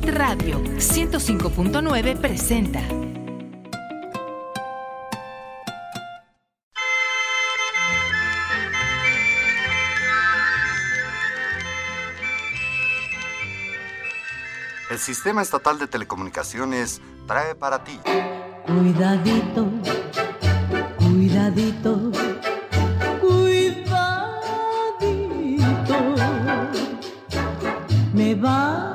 Set Radio 105.9 presenta. El Sistema Estatal de Telecomunicaciones trae para ti. Cuidadito, cuidadito, cuidadito. Me vas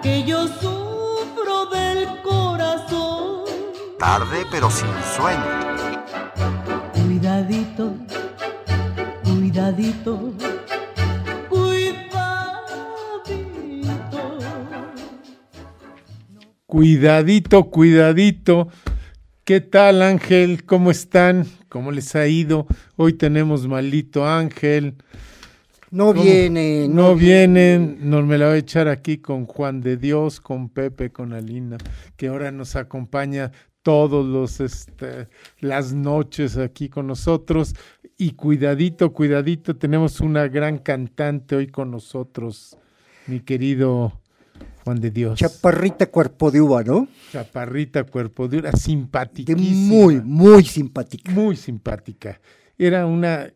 porque yo sufro del corazón. Tarde pero sin sueño. Cuidadito, cuidadito, cuidadito. Cuidadito, cuidadito. ¿Qué tal, Ángel? ¿Cómo están? ¿Cómo les ha ido? Hoy tenemos malito Ángel. No viene, No vienen, nos me la voy a echar aquí con Juan de Dios, con Pepe, con Alina, que ahora nos acompaña todos los este, las noches aquí con nosotros. Y cuidadito, cuidadito, tenemos una gran cantante hoy con nosotros, mi querido Juan de Dios. Chaparrita cuerpo de uva, ¿no? Chaparrita, cuerpo De simpaticísima. muy, muy simpática. muy simpática. Era una,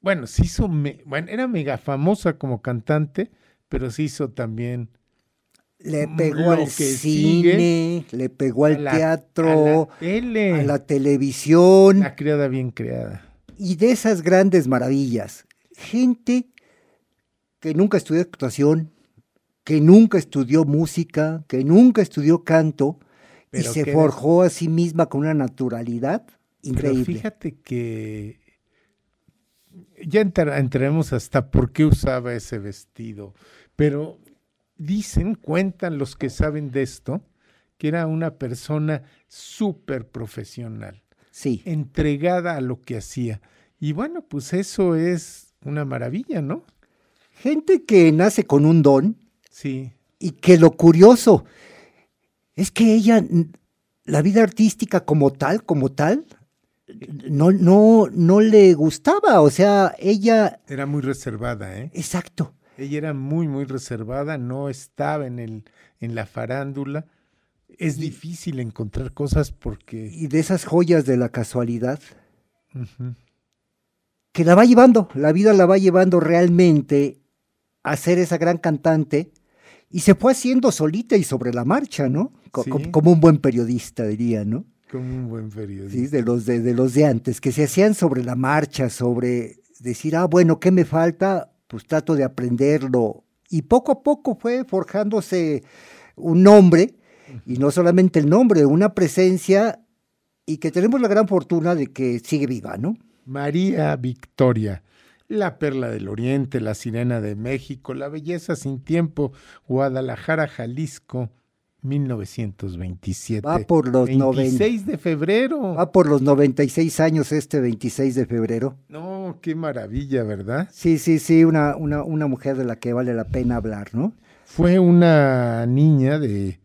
bueno, se hizo, me- bueno, era mega famosa como cantante, pero se hizo también Le pegó al cine, le pegó al la- teatro, a la tele, a la televisión la criada bien creada. y de esas grandes maravillas. Gente que nunca estudió actuación, que nunca estudió música, que nunca estudió canto y Pero se forjó a sí misma con una naturalidad Pero increíble. fíjate que ya entra- entraremos hasta por qué usaba ese vestido, pero dicen, cuentan los que saben de esto, que era una persona súper profesional. Sí. entregada a lo que hacía. Y bueno, pues eso es una maravilla, ¿no? Gente que nace con un don, Sí, Y que lo curioso es que ella, la vida artística como tal, como tal, no, no, no le gustaba. O sea, ella, era muy reservada, ¿eh? exacto. Ella era muy, muy reservada, no estaba en, el, en la farándula. Es difícil encontrar cosas porque... Y de esas joyas de la casualidad, que la va llevando, la vida la va llevando realmente a ser esa gran cantante. Y se fue haciendo solita y sobre la marcha, ¿no? Co- Sí. co- Como un buen periodista, diría, ¿no? Como un buen periodista. Sí, de los de, de los de antes, que se hacían sobre la marcha, sobre decir, ah, bueno, ¿qué me falta? Pues trato de aprenderlo. Y poco a poco fue forjándose un nombre, y no solamente el nombre, una presencia, y que tenemos la gran fortuna de que sigue viva, ¿no? María Victoria, la perla del oriente, la sirena de México, la belleza sin tiempo, Guadalajara, Jalisco, 1927. Va por los 26 de febrero. Va por los 96 años este 26 de febrero. No, qué maravilla, ¿verdad? Sí, sí, sí, una, una, una mujer de la que vale la pena hablar, ¿no? Fue una niña de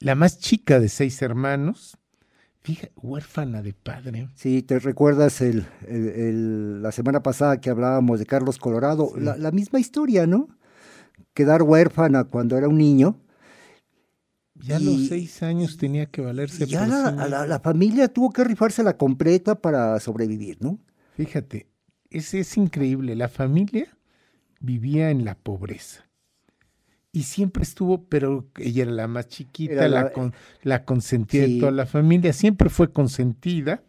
la más chica de seis hermanos, fíjate, huérfana de padre. Sí, te recuerdas el, el- el- la semana pasada que hablábamos de Carlos Colorado, Sí. la, la misma historia, ¿no? Quedar huérfana cuando era un niño. Ya a los seis años tenía que valerse ya la, la- familia tuvo que rifarse la completa para sobrevivir, ¿no? Fíjate, es, es increíble. La familia vivía en la pobreza. Y siempre estuvo, pero ella era la más chiquita, Era la, la- con- la consentida Sí. de toda la familia. Siempre fue consentida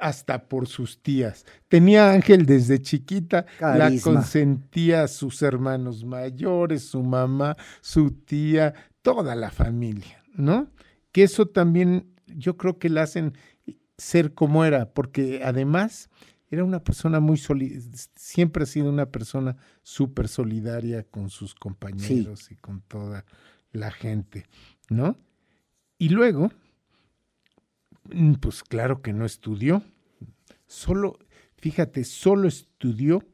hasta por sus tías. Tenía Ángel desde chiquita, la consentía a sus hermanos mayores, su mamá, su tía, toda la familia, ¿no? Que eso también yo creo que la hacen ser como era, porque además era una persona muy solidaria, siempre ha sido una persona súper solidaria con sus compañeros y con toda la gente, ¿no? Y luego, mm, pues claro que no estudió, solo, fíjate, solo estudió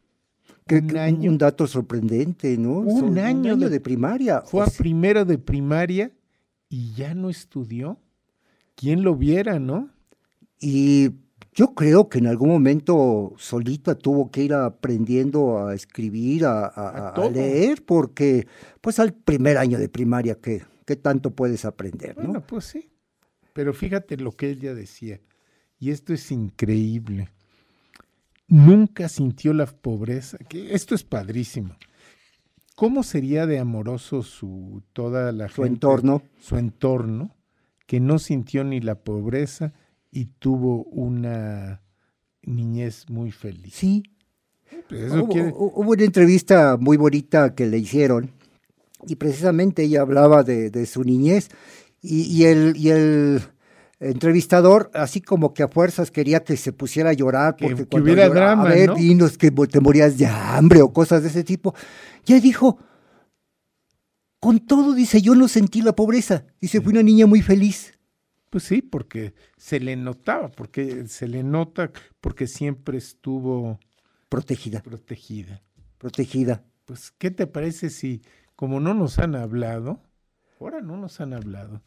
Que- un año, un dato sorprendente, ¿no? Un año de- de primaria. fue O a primero de primaria y ya no estudió. ¿Quién lo viera, no? y Yo creo que en algún momento solita tuvo que ir aprendiendo a escribir, a, a- A a todo. leer, porque pues al primer año de primaria, ¿qué, qué tanto puedes aprender? ¿no? Bueno, pues sí. Pero fíjate lo que ella decía, y esto es increíble. Nunca sintió la pobreza, que esto es padrísimo. ¿Cómo sería de amoroso su toda la Su gente, entorno. su entorno, que no sintió ni la pobreza y tuvo una niñez muy feliz? Sí, Pues hubo, quiere- hu- hubo una entrevista muy bonita que le hicieron y precisamente ella hablaba de, de su niñez y, y el, y el entrevistador así como que a fuerzas quería que se pusiera a llorar Que- porque que hubiera lloraba, drama, a ver, ¿no? dinos que te morías de hambre o cosas de ese tipo. Ya dijo, con todo dice, yo no sentí la pobreza. Dice, fui una niña muy feliz. Pues sí, porque se le notaba, porque se le nota porque siempre estuvo Protegida, protegida. protegida. Pues, ¿qué te parece si, como no nos han hablado, ahora no nos han hablado,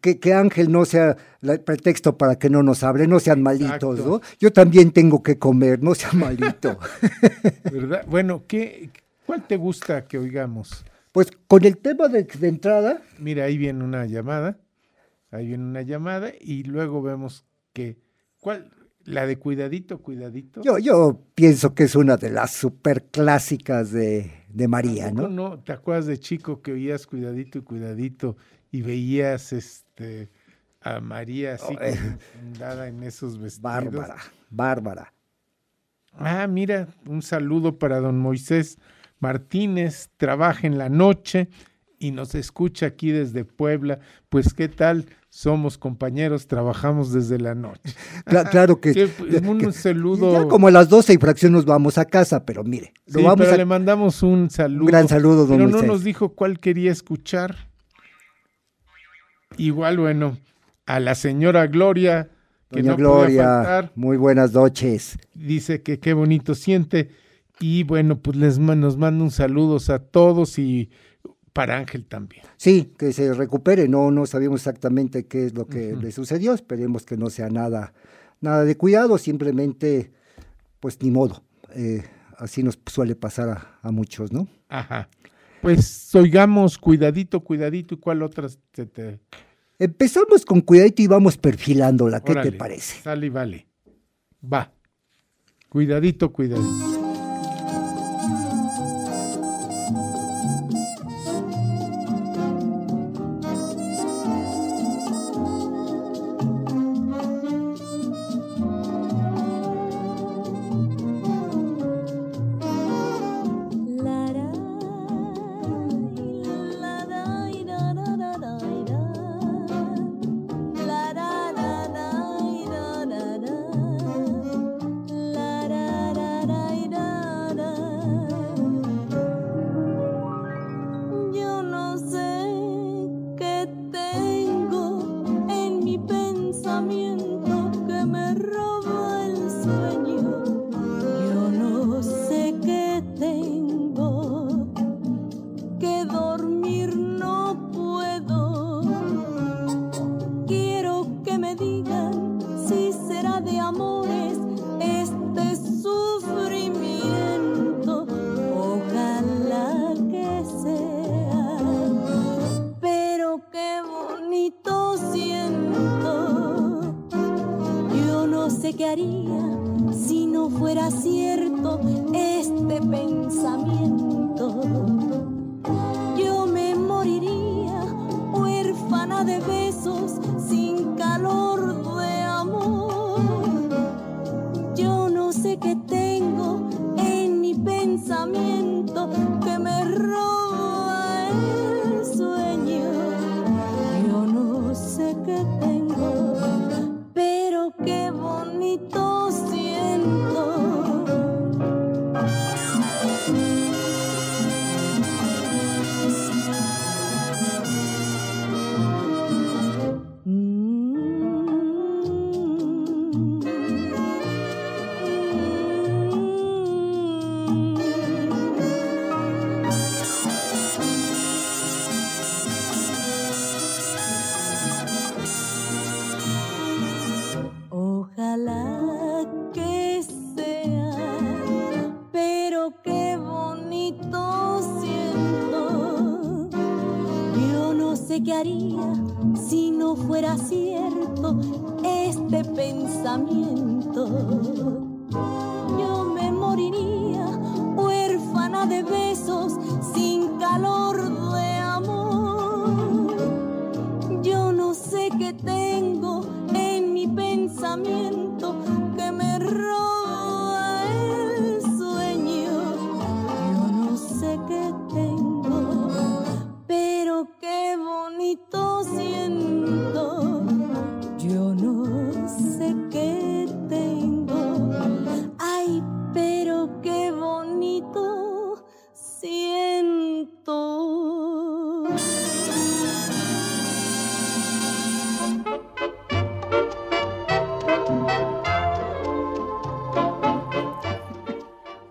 que, que Ángel no sea el pretexto para que no nos hable, no sean malitos. ¿no? Yo también tengo que comer, no sean malito. ¿verdad? Bueno, ¿qué, ¿cuál te gusta que oigamos? pues con el tema de, de entrada, Mira, ahí viene una llamada, ahí viene una llamada y luego vemos que, ¿cuál? La de cuidadito, cuidadito. yo, yo pienso que es una de las super clásicas de, de María, ¿A poco ¿no? no? ¿Te acuerdas de chico que oías cuidadito y cuidadito y veías este a María así Oh, eh. fundada en esos vestidos? Bárbara, bárbara. Ah, mira, un saludo para don Moisés Martínez, trabaja en la noche y nos escucha aquí desde Puebla. Pues, ¿qué tal? Somos compañeros, trabajamos desde la noche. Cla- claro que, Sí, un que- saludo. Ya como a las 12 y fracción nos vamos a casa, pero mire, lo Sí, vamos pero a... le mandamos un saludo. Un gran saludo, don Pero no nos dijo cuál quería escuchar. Igual, bueno, a la señora Gloria, que Doña no Gloria, faltar, muy buenas noches. dice que qué bonito siente. Y bueno, pues les nos manda un saludos a todos y para Ángel también. Sí, que se recupere, no, no sabemos exactamente qué es lo que le sucedió, esperemos que no sea nada, nada de cuidado, simplemente, pues ni modo, eh, así nos suele pasar a, a muchos, ¿no? Ajá. Pues oigamos, cuidadito, cuidadito, ¿y cuál otra te... Empezamos con cuidadito y vamos perfilándola, ¿qué Órale, te parece? Sale y vale. Va. Cuidadito, cuidadito.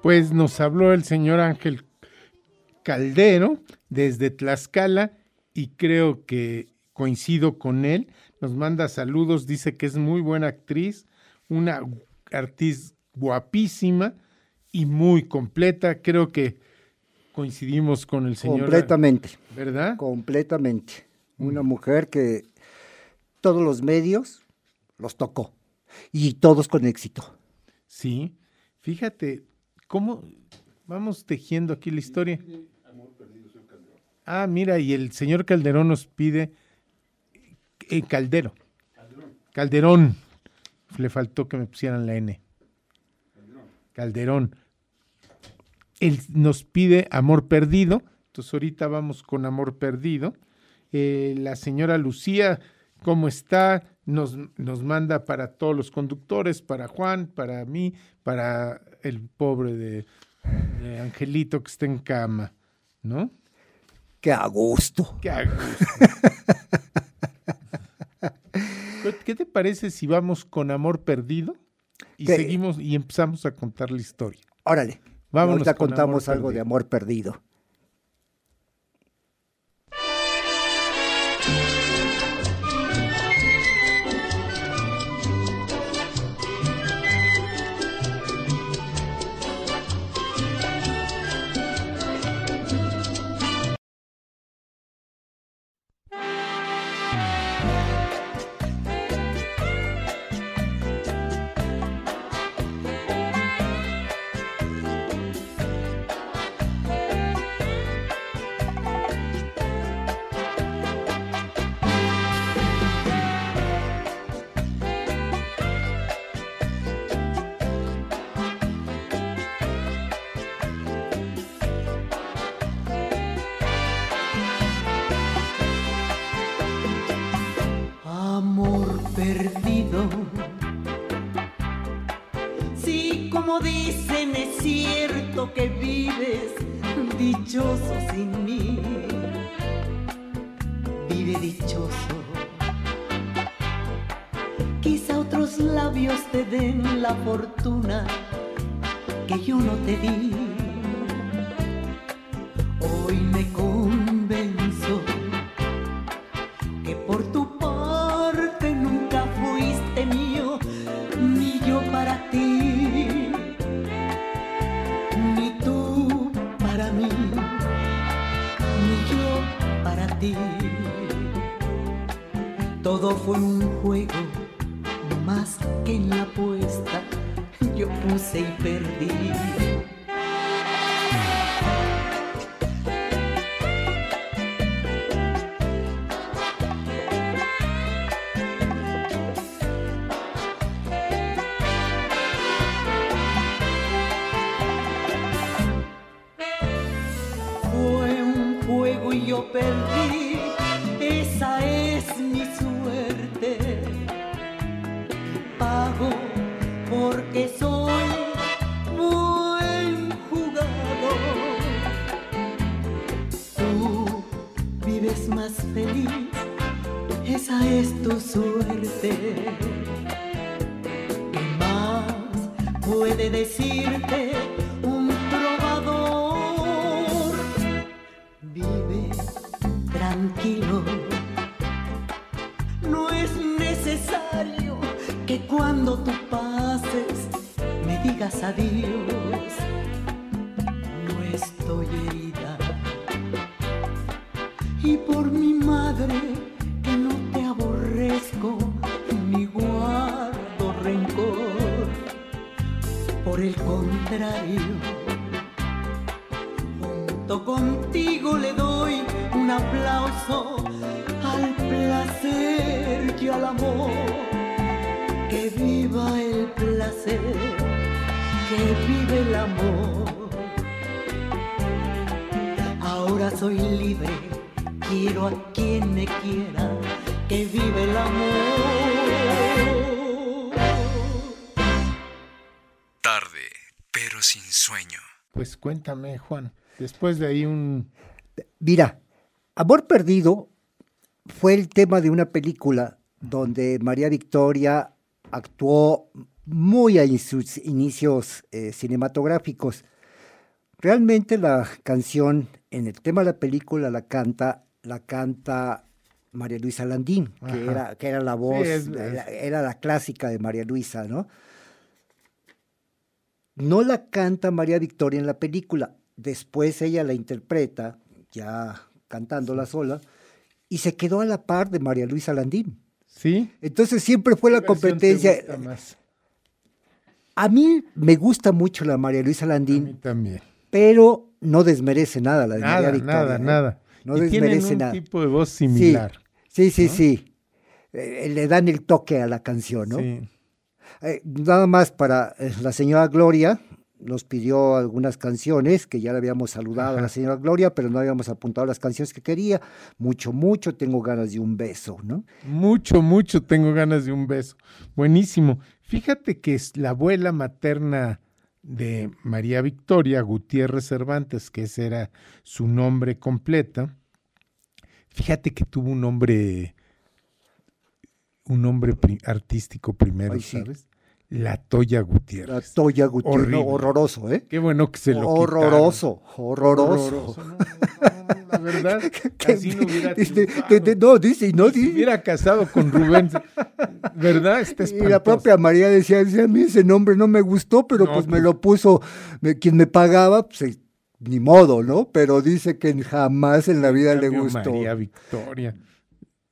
Pues nos habló el señor Ángel Caldero desde Tlaxcala y creo que coincido con él. Nos manda saludos, dice que es muy buena actriz, una artista guapísima y muy completa. Creo que coincidimos con el señor. Completamente. ¿Verdad? Completamente. Una mujer que todos los medios los tocó y todos con éxito. Sí. Fíjate cómo vamos tejiendo aquí la historia. Ah, mira, y el señor Calderón nos pide eh, Caldero. Calderón. Le faltó que me pusieran la N. Calderón. Él nos pide Amor Perdido. Entonces ahorita vamos con Amor Perdido. Eh, la señora Lucía, ¿cómo está? Nos, nos manda para todos los conductores, para Juan, para mí, para el pobre de, de Angelito que está en cama, ¿no? Qué a gusto. Qué a gusto. ¿Qué- ¿Qué te parece si vamos con Amor Perdido y ¿Qué? seguimos y empezamos a contar la historia? Órale. Vámonos Ahorita con contamos Amor algo de amor perdido. Cierto que vives dichoso sin cuéntame, Juan. Después de ahí un... Mira, Amor Perdido fue el tema de una película donde María Victoria actuó muy en sus inicios eh, cinematográficos. Realmente la canción, en el tema de la película, la canta, la canta María Luisa Landín, que era, que era la voz, es- era, era la clásica de María Luisa, ¿no? No la canta María Victoria en la película, después ella la interpreta, ya cantándola sola, y se quedó a la par de María Luisa Landín. ¿Sí? Entonces siempre fue la ¿Qué versión te competencia. A mí me gusta mucho la María Luisa A mí Landín, también. pero no desmerece nada la de María Nada, Victoria. nada, ¿eh? nada. No y tienen desmerece un nada. tipo de voz similar. Sí, sí, sí. Eh, le dan el toque a la canción, ¿no? Sí. Eh, nada más para eh, la señora Gloria, nos pidió algunas canciones, que ya le habíamos saludado a la señora Gloria, pero no habíamos apuntado las canciones que quería. Mucho, mucho tengo ganas de un beso, ¿no? Mucho, mucho tengo ganas de un beso. Buenísimo. Fíjate que es la abuela materna de María Victoria Gutiérrez Cervantes, que ese era su nombre completo. Fíjate que tuvo un nombre, un nombre pri- artístico primero, Ay, sí. ¿sabes? La Toya La Gutiérrez. Toya Gutiérrez, no, horroroso, ¿eh? Qué bueno que se lo horroroso, quitaron. horroroso. No, no, no, la verdad, Que así no hubiera de- de- no, dice, y no, Si dice. hubiera casado con Rubén, ¿verdad? Está Y la propia María decía, "Sí, a mí ese nombre no me gustó, pero pues me pues- lo puso me- quien me pagaba, pues eh, ni modo, ¿no? Pero dice que jamás en la vida le gustó. María Victoria.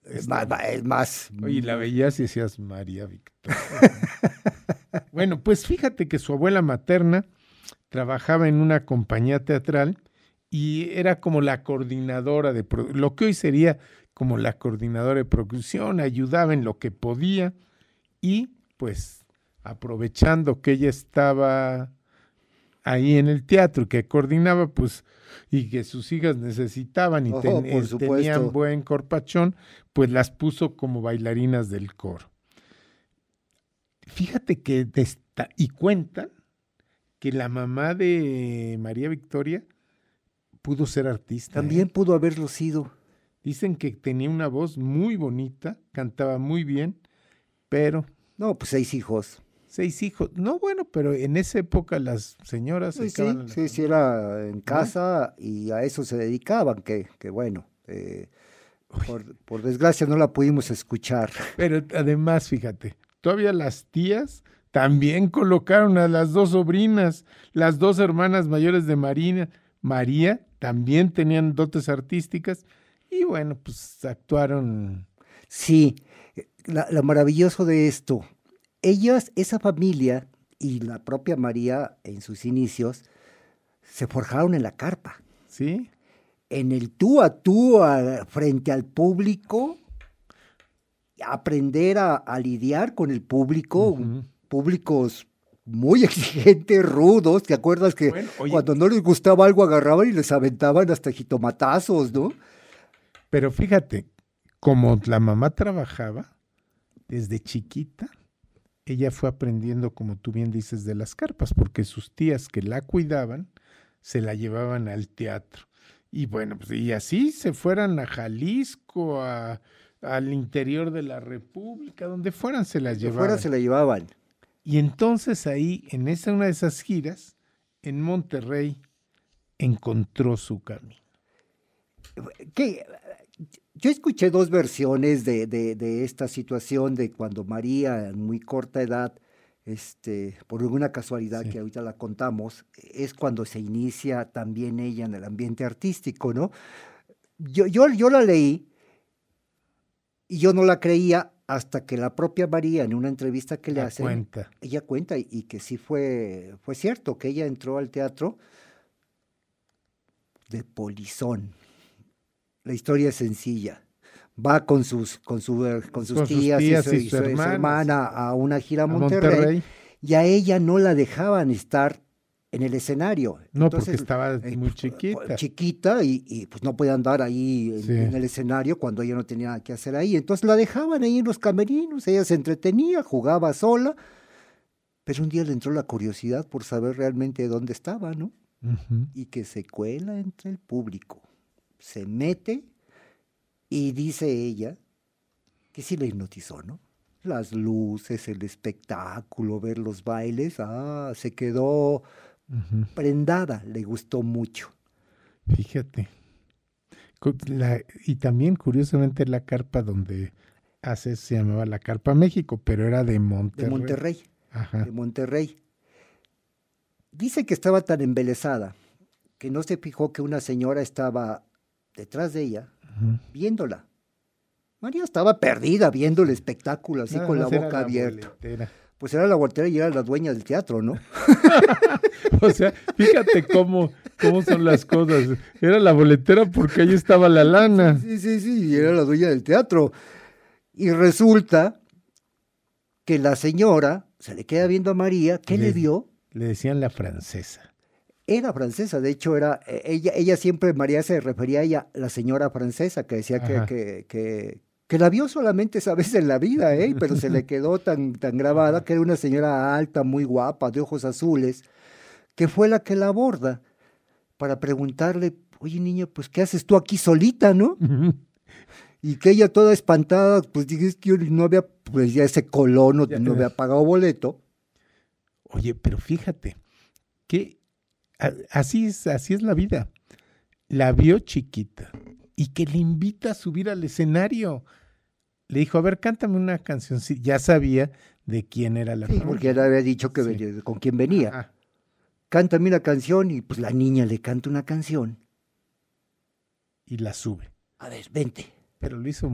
Es más, es más. Oye, la veías y decías María Victoria. bueno, pues fíjate que su abuela materna trabajaba en una compañía teatral y era como la coordinadora de lo que hoy sería como la coordinadora de producción, ayudaba en lo que podía y pues aprovechando que ella estaba ahí en el teatro que coordinaba pues y que sus hijas necesitaban y ten- eh, tenían buen corpachón, pues las puso como bailarinas del coro. Fíjate que desta- y cuentan que la mamá de María Victoria pudo ser artista. ¿eh? También pudo haberlo sido. Dicen que tenía una voz muy bonita, cantaba muy bien, pero No, pues seis hijos. Seis hijos. No, bueno, pero en esa época las señoras se Sí, sí, sí, era en casa y a eso se dedicaban, que, que bueno, eh, por, por desgracia no la pudimos escuchar. Pero además, fíjate, todavía las tías también colocaron a las dos sobrinas, las dos hermanas mayores de Marina, María, también tenían dotes artísticas y bueno, pues actuaron. Sí, la- lo maravilloso de esto, ellas, esa familia y la propia María en sus inicios, se forjaron en la carpa, ¿Sí? en el tú a tú a- frente al público, aprender a, a lidiar con el público, públicos muy exigentes, rudos, ¿te acuerdas que Bueno, oye- cuando no les gustaba algo agarraban y les aventaban hasta jitomatazos, ¿no? Pero fíjate, como la mamá trabajaba desde chiquita, ella fue aprendiendo, como tú bien dices, de las carpas, porque sus tías que la cuidaban se la llevaban al teatro. Y bueno, pues y así se fueran a Jalisco, a- al interior de la República, donde fueran se las llevaban. fuera se la llevaban. Y entonces ahí, en esa una de esas giras, en Monterrey, encontró su camino. que yo escuché dos versiones de, de- de esta situación de cuando María, en muy corta edad, este, por alguna casualidad Sí. que ahorita la contamos, es cuando se inicia también ella en el ambiente artístico, ¿no? Yo, yo, yo la leí y yo no la creía hasta que la propia María en una entrevista que le La hacen, cuenta. ella cuenta y, y que sí fue, fue cierto, que ella entró al teatro de polizón. La historia es sencilla. Va con sus, con su, eh, con sus Con sus tías, y, su, y hermana a una gira a Monterrey, Monterrey. y a ella no la dejaban estar en el escenario. No, porque estaba eh, muy pues, chiquita. chiquita y, y, pues no podía andar ahí en, Sí. en el escenario cuando ella no tenía nada que hacer ahí. Entonces la dejaban ahí en los camerinos, ella se entretenía, jugaba sola, pero un día le entró la curiosidad por saber realmente dónde estaba, ¿no? Y que se cuela entre el público, se mete y dice ella que sí le hipnotizó, ¿no? Las luces, el espectáculo, ver los bailes, ah, se quedó prendada, le gustó mucho. Fíjate. La- y también, curiosamente, la carpa donde hace se llamaba la Carpa México, pero era de Monterrey. de Monterrey, Ajá. de Monterrey. Dice que estaba tan embelesada que no se fijó que una señora estaba detrás de ella viéndola. María estaba perdida viendo el espectáculo así con la boca abierta. boletera. Pues era la voltera y era la dueña del teatro, ¿no? O sea, fíjate cómo, cómo son las cosas. Era la boletera porque ahí estaba la lana. Sí, sí, sí, y era la dueña del teatro. Y resulta que la señora se le queda viendo a María, ¿qué le Le- vio? Le decían la francesa. Era francesa, de hecho era, eh, ella, ella siempre, María se refería a ella, la señora francesa, que decía que, que, que, que la vio solamente esa vez en la vida, ¿eh? pero se le quedó tan, tan grabada que era una señora alta, muy guapa, de ojos azules, que fue la que la aborda para preguntarle, oye niña, pues ¿qué haces tú aquí solita, no? Y que ella toda espantada, pues dije, es que yo no había, pues ya ese colono, no había pagado boleto. Oye, pero fíjate, que a- así es, así es la vida. La vio chiquita y que le invita a subir al escenario. Le dijo, a ver, cántame una canción. Sí, ya sabía de quién era la Sí, porque le había dicho que Sí. venía- con quién venía. Ajá. cántame una canción y pues la niña le canta una canción. Y la sube. A ver, vente. Pero lo hizo,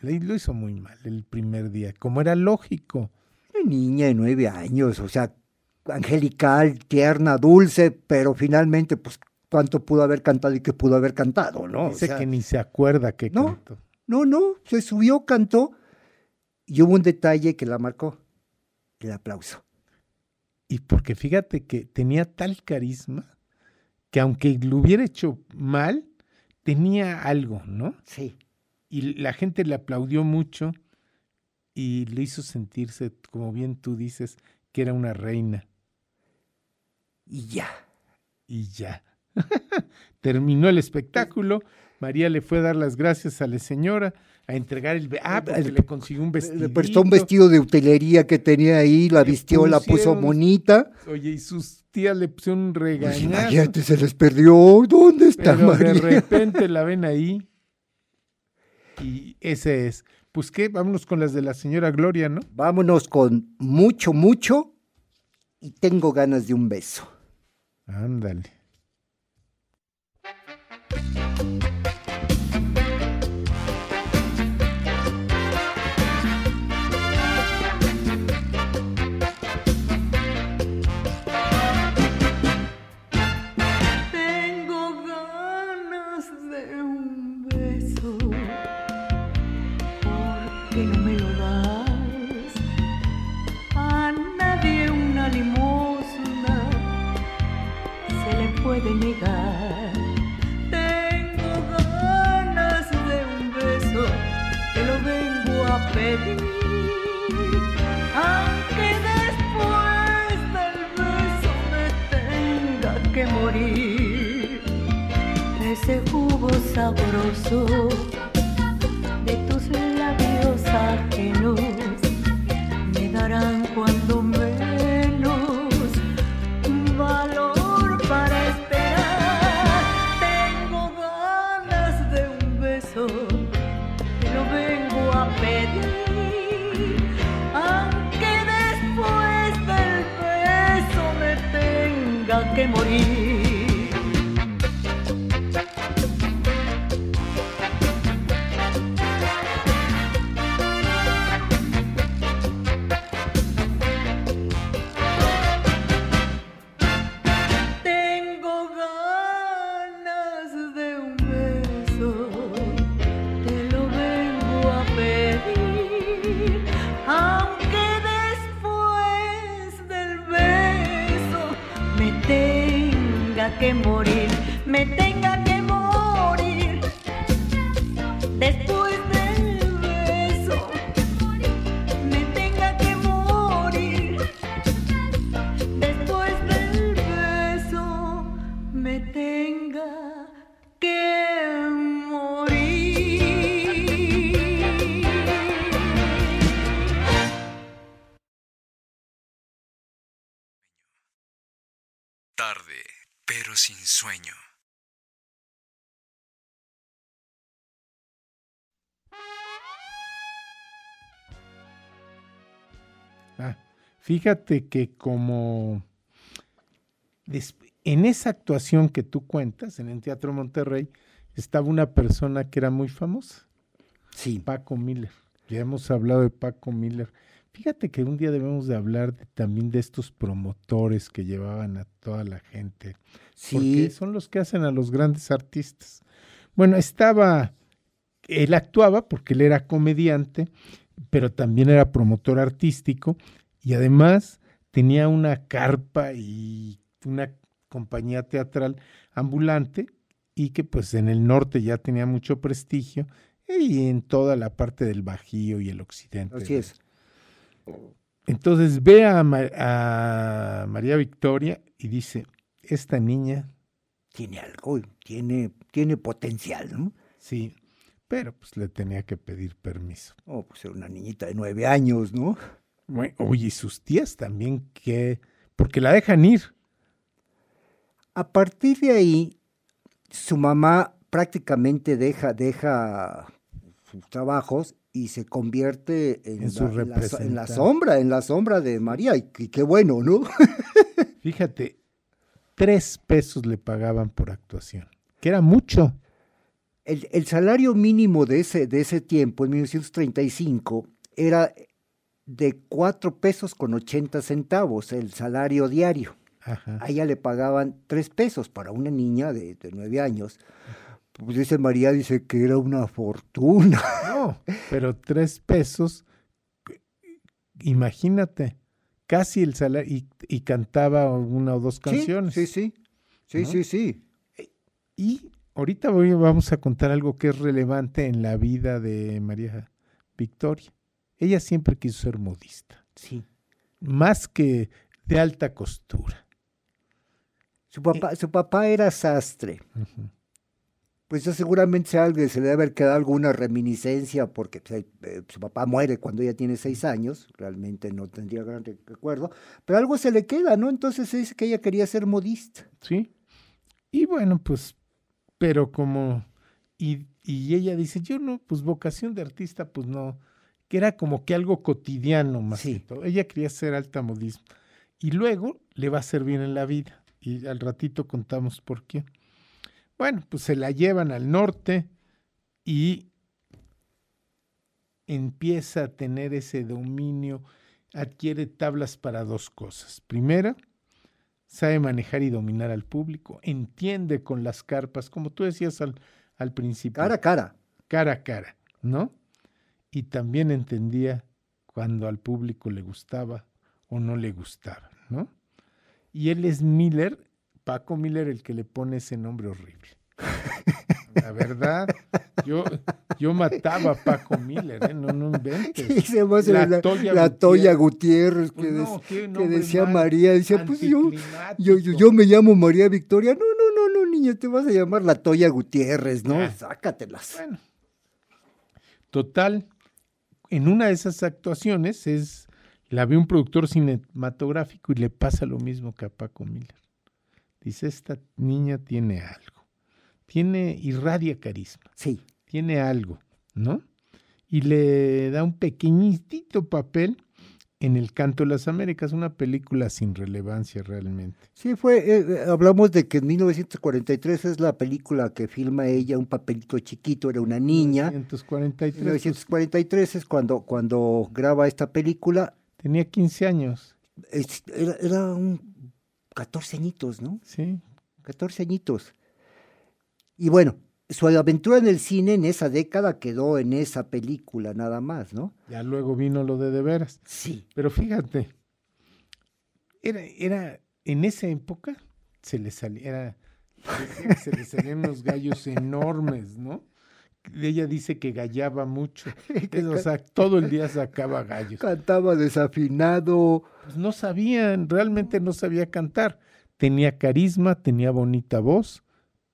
lo hizo muy mal el primer día, como era lógico. Una niña de nueve años, o sea, angelical, tierna, dulce, pero finalmente, pues, ¿cuánto pudo haber cantado y qué pudo haber cantado, no? O Dice sea, que ni se acuerda que no. cantó. No, no, se subió, cantó y hubo un detalle que la marcó, el aplauso. Y porque fíjate que tenía tal carisma que aunque lo hubiera hecho mal, tenía algo, ¿no? Sí. Y la gente le aplaudió mucho y le hizo sentirse, como bien tú dices, que era una reina. Y ya. Y ya. Terminó el espectáculo. María le fue a dar las gracias a la señora, a entregar el... Ah, porque El- le consiguió un vestido. Le prestó un vestido de utilería que tenía ahí, la vistió, la puso bonita. Oye, y sus tías le pusieron un regañazo. imagínate, se les perdió. ¿Dónde está Pero de María? repente la ven ahí. Y ese es. Pues qué, vámonos con las de la señora Gloria, ¿no? Vámonos con mucho, mucho y tengo ganas de un beso. Ándale. Sabroso de tus labios Tarde, pero sin sueño. Ah, fíjate que como en esa actuación que tú cuentas en el Teatro Monterrey estaba una persona que era muy famosa, Sí. Paco Miller. Ya hemos hablado de Paco Miller. Fíjate que un día debemos de hablar de- también de estos promotores que llevaban a toda la gente, porque Sí. son los que hacen a los grandes artistas. Bueno, estaba, él actuaba porque él era comediante, pero también era promotor artístico y además tenía una carpa y una compañía teatral ambulante y que pues en el norte ya tenía mucho prestigio y en toda la parte del Bajío y el occidente. Así es. Entonces ve a, Ma- a María Victoria y dice, esta niña, Tiene algo, tiene, tiene potencial, ¿no? sí, pero pues le tenía que pedir permiso. Oh, pues era una niñita de nueve años, ¿no? Bueno, oye, y sus tías también, que porque la dejan ir. A partir de ahí, su mamá prácticamente deja, deja sus trabajos y se convierte en, En su la, en la en sombra, en la sombra de María. Y, y qué bueno, ¿no? Fíjate, tres pesos le pagaban por actuación, que era mucho. El, el salario mínimo de ese, de ese tiempo, en 1935, era de cuatro pesos con 80 centavos, el salario diario. Ajá. A ella le pagaban tres pesos para una niña de, de nueve años. Pues dice María, dice que era una fortuna. No, pero tres pesos, imagínate, casi el salario, y, y cantaba una o dos canciones. Sí, sí, sí. Sí, ¿No? sí, sí. Y ahorita voy- vamos a contar algo que es relevante en la vida de María Victoria. Ella siempre quiso ser modista, Sí. más que de alta costura. Su papá, su papá era sastre. Pues eso seguramente se, algo- se le debe haber quedado alguna reminiscencia porque pues, eh, su papá muere cuando ella tiene seis años, realmente no tendría gran re- recuerdo, pero algo se le queda, ¿no? Entonces se dice que ella quería ser modista. ¿Sí? Y bueno, pues, pero como, y, y ella dice, yo no, pues vocación de artista, pues no, que era como que algo cotidiano más Sí. que todo. Ella quería ser alta modismo. Y luego le va a bien en la vida. Y al ratito contamos por qué. Bueno, pues se la llevan al norte y empieza a tener ese dominio, adquiere tablas para dos cosas. Primera, sabe manejar y dominar al público, entiende con las carpas, como tú decías al, al principio, Cara a cara. cara a cara, ¿no? Y también entendía cuando al público le gustaba o no le gustaba, ¿no? Y él es Miller, Paco Miller, el que le pone ese nombre horrible. La verdad, yo, yo mataba a Paco Miller, ¿eh? no, no inventes. La Toya Toya Gutiérrez. Pues que, no, des- qué que nombre decía María, decía, pues yo, yo, yo, me llamo María Victoria. No, no, no, no, niña, te vas a llamar la Toya Gutiérrez, ¿no? Ah. Sácatelas. Bueno, total, en una de esas actuaciones es la ve un productor cinematográfico y le pasa lo mismo que a Paco Miller. Dice, esta niña tiene algo, tiene, irradia carisma, Sí. tiene algo, ¿no? Y le da un pequeñitito papel en El Canto de las Américas, una película sin relevancia realmente. Sí, fue, eh, eh, hablamos de que en 1943 es la película que filma ella, un papelito chiquito, era una niña. 1943, pues, 1943 es cuando, cuando graba esta película. tenía 15 años, Es- era, era un 14 añitos, ¿no? ¿sí? 14 añitos. Y bueno, su aventura en el cine en esa década quedó en esa película nada más, ¿no? Ya luego vino lo de de veras. Sí. Pero fíjate, era, era en esa época se le salía, se le salían unos gallos enormes, ¿no? Ella dice que gallaba mucho. O sea, todo el día sacaba gallos. Cantaba desafinado. Pues no sabían, realmente no sabía cantar. Tenía carisma, tenía bonita voz,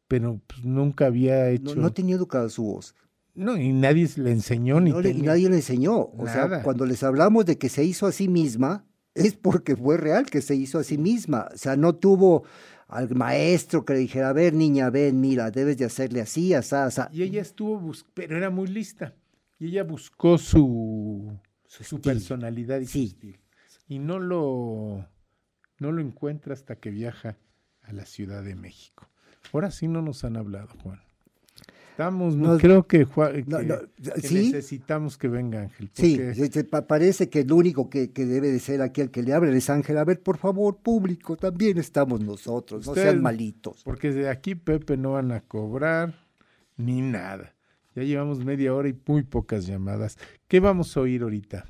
pero pues nunca había hecho. No, no tenía educada su voz. No, y nadie le enseñó ni No le- tenía- nadie le enseñó. O sea, cuando les hablamos de que se hizo a sí misma, es porque fue real que se hizo a sí misma. O sea, no tuvo al maestro que le dijera, a ver, niña, ven, mira, debes de hacerle así, asá, asá. Y ella estuvo, bus- pero era muy lista. Y ella buscó su, su, personalidad y Sí. su estilo. Y no lo, no lo encuentra hasta que viaja a la Ciudad de México. Ahora sí no nos han hablado, Juan. Estamos, Nos- creo que, Juan, No, que- no, que ¿sí? necesitamos que venga Ángel. Sí, porque- pa- parece que el único que, que debe de ser aquí el que le abre es Ángel. A ver, por favor, público, también estamos nosotros, no sean malitos. Porque de aquí Pepe no van a cobrar ni nada. Ya llevamos media hora y muy pocas llamadas. ¿Qué vamos a oír ahorita?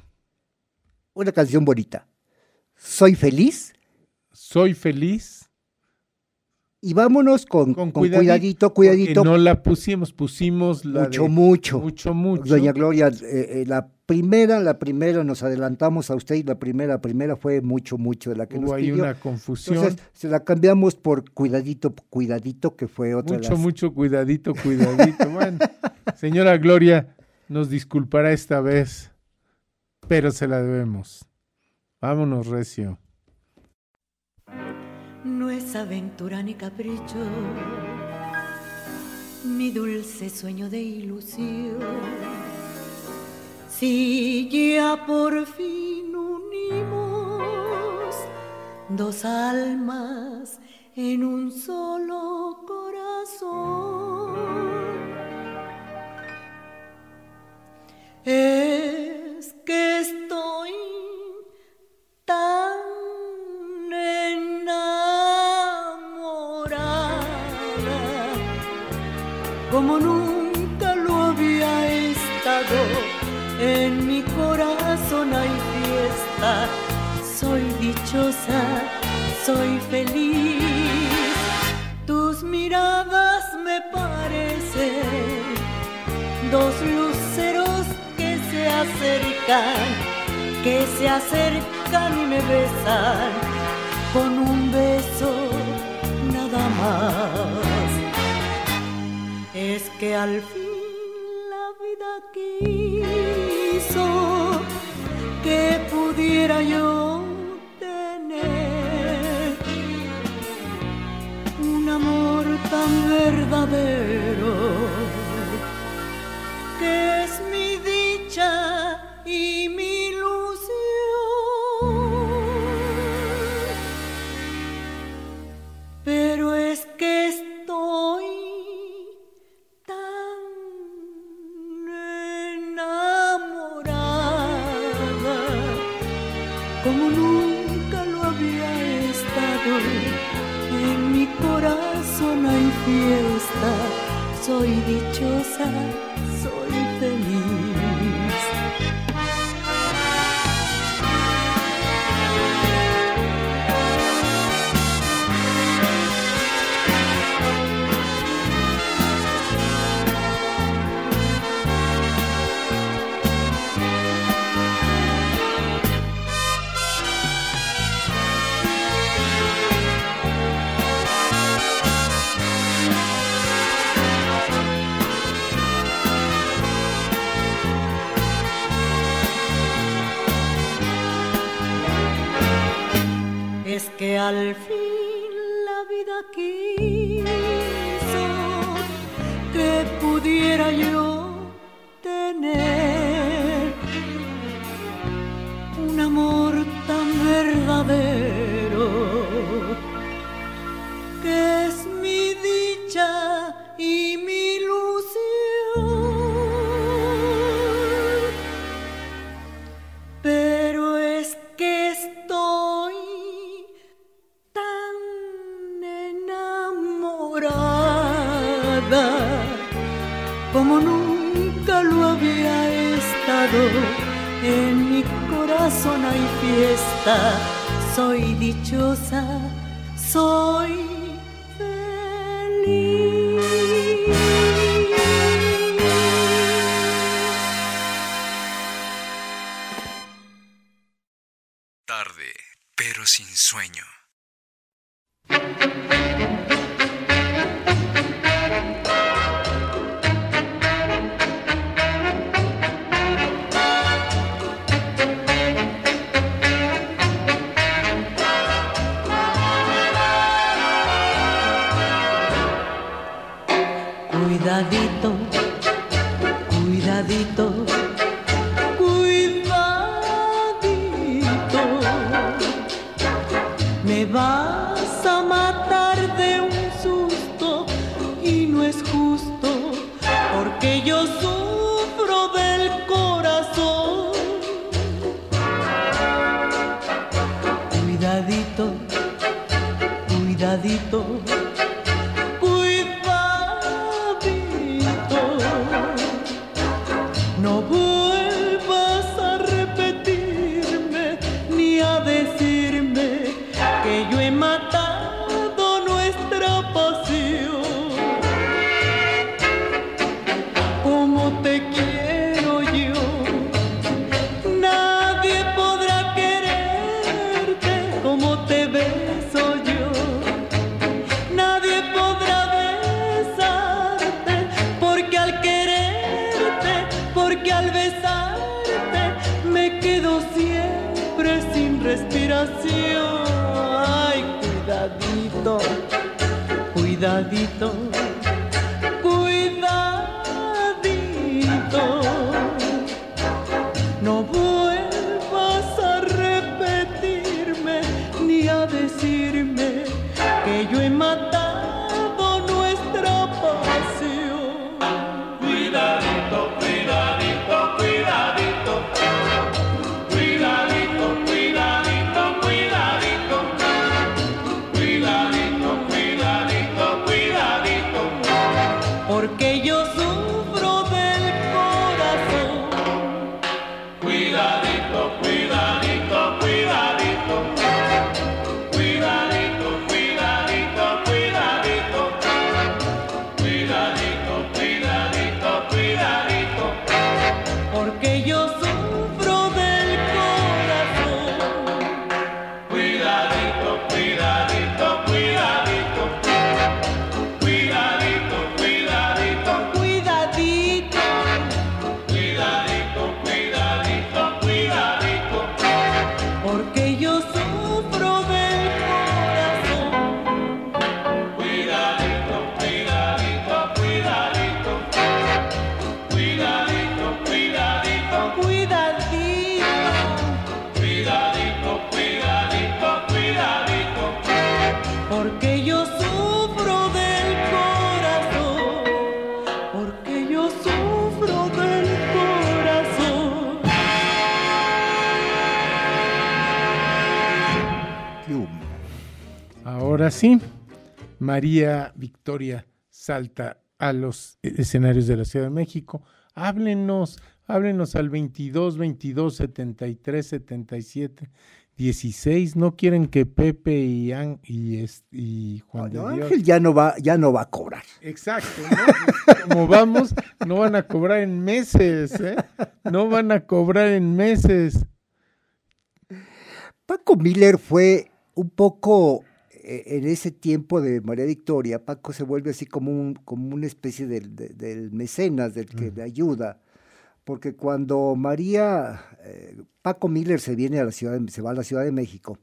Una canción bonita. Soy feliz Soy feliz. Y vámonos con, Con, con cuidadito, cuidadito, No la pusimos, pusimos la mucho, de- mucho. mucho, mucho. Doña Gloria, eh, eh, la primera, la primera, nos adelantamos a usted y la primera, primera fue mucho, mucho de la que Hubo nos pidió. una confusión. Entonces, se la cambiamos por cuidadito, cuidadito, que fue otra mucho, las- mucho cuidadito, cuidadito. bueno, señora Gloria, nos disculpará esta vez, pero se la debemos. Vámonos, Recio. Es aventura ni capricho, ni dulce sueño de ilusión. Si ya por fin unimos dos almas en un solo corazón, es que estoy como nunca lo había estado. En mi corazón hay fiesta, soy dichosa, soy feliz. Tus miradas me parecen dos luceros que se acercan, que se acercan y me besan con un beso nada más. Es que al fin la vida quiso que pudiera yo tener un amor tan verdadero que es mi dicha al fin Ahora sí, María Victoria salta a los escenarios de la Ciudad de México. Háblenos, háblenos al 22 22 73 77 16. No quieren que Pepe y, An- y, es- y Juan No, de Dios. Ángel ya no va, ya no va a cobrar. Exacto, ¿no? Como vamos, no van a cobrar en meses, ¿eh? No van a cobrar en meses. Paco Miller fue un poco en ese tiempo de María Victoria, Paco se vuelve así como, un, como una especie del, de- del mecenas, del que le ayuda, porque cuando María, eh, Paco Miller se viene a la ciudad, de- se va a la Ciudad de México,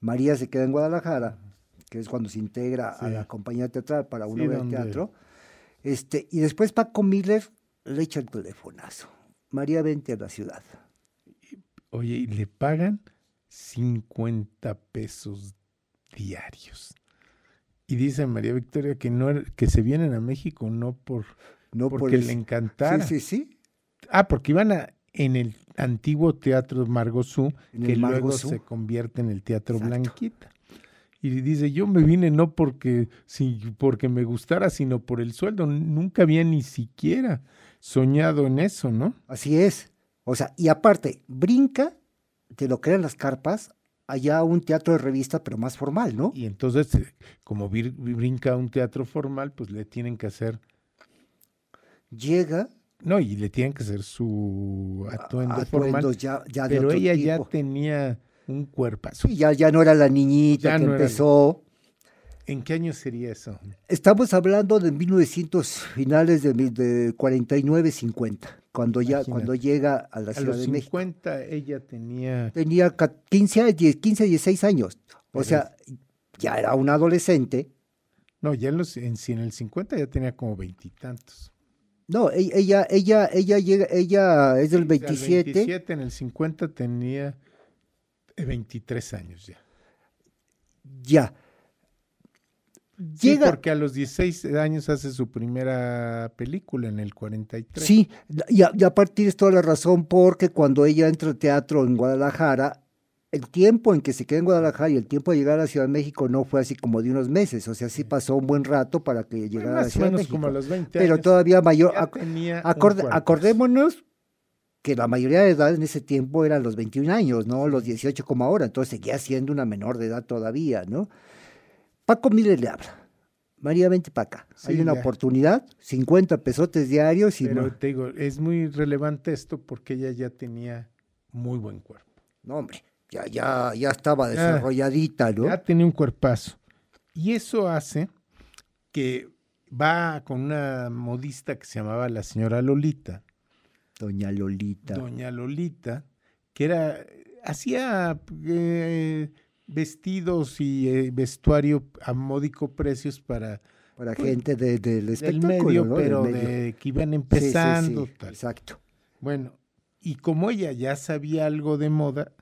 María se queda en Guadalajara, que es cuando se integra a Sí. la compañía teatral para Sí, una obra de donde- teatro, este, y después Paco Miller le echa el telefonazo. María, vente a la ciudad. Oye, y le pagan 50 pesos diarios. Y dice María Victoria que no que se vienen a México no por No por porque el- le encantara. Sí, sí, sí. Ah, porque iban a en el antiguo teatro Margosú, que luego Margosú. se convierte en el teatro Exacto. Blanquita. Y dice, yo me vine no porque, sí, porque me gustara, sino por el sueldo. Nunca había ni siquiera soñado en eso, ¿no? Así es. O sea, y aparte, brinca de lo que eran las carpas allá un teatro de revista, pero más formal, ¿no? Y entonces, eh, como vir- brinca un teatro formal, pues le tienen que hacer, Llega no, y le tienen que hacer su atuendo a formal. ya, ya de Pero otro ella ya tenía un cuerpazo. Y ya, ya no era la niñita Ya que no era la- empezó. ¿En qué año sería eso? Estamos hablando de 1900, finales de, de 49, 50, cuando ya Imagínate. cuando llega a la A Ciudad los de México. 50 ella tenía... Tenía ca- 15, a- 10, 15, 16 años. O Pero sea, ya era un adolescente. No, ya en, los, en, en el 50 ya tenía como veintitantos. No, e- ella, ella, ella llega, ella es del O sea, el 27. 27, en el 50 tenía eh, 23 años ya. Ya. Sí, porque a los 16 años hace su primera película en el 43. Sí, y a, y aparte tienes toda la razón, porque cuando ella entra al teatro en Guadalajara, el tiempo en que se queda en Guadalajara y el tiempo de llegar a la Ciudad de México no fue así como de unos meses, o sea, sí pasó un buen rato para que Bueno, llegara a la Ciudad de México. como a los 20 Pero años. todavía mayor, ac- acorde- acordémonos que la mayoría de edad en ese tiempo eran los 21 años, no los 18 como ahora, entonces seguía siendo una menor de edad todavía, ¿no? Paco Miller le habla. María, vente para acá. Hay una ya. oportunidad, 50 pesotes diarios y Pero ma- te digo, es muy relevante esto porque ella ya tenía muy buen cuerpo. No, hombre, ya, ya, ya estaba desarrolladita, ¿no? Ya tenía un cuerpazo. Y eso hace que va con una modista que se llamaba la señora Lolita, Doña Lolita. doña Lolita, que era, hacía eh, vestidos y eh, vestuario a módico precios para para pues, gente de- del del espectáculo, medio, ¿no? Del pero medio. de que iban Sí, sí, empezando. sí, tal. exacto. Bueno, y como ella ya sabía algo de moda,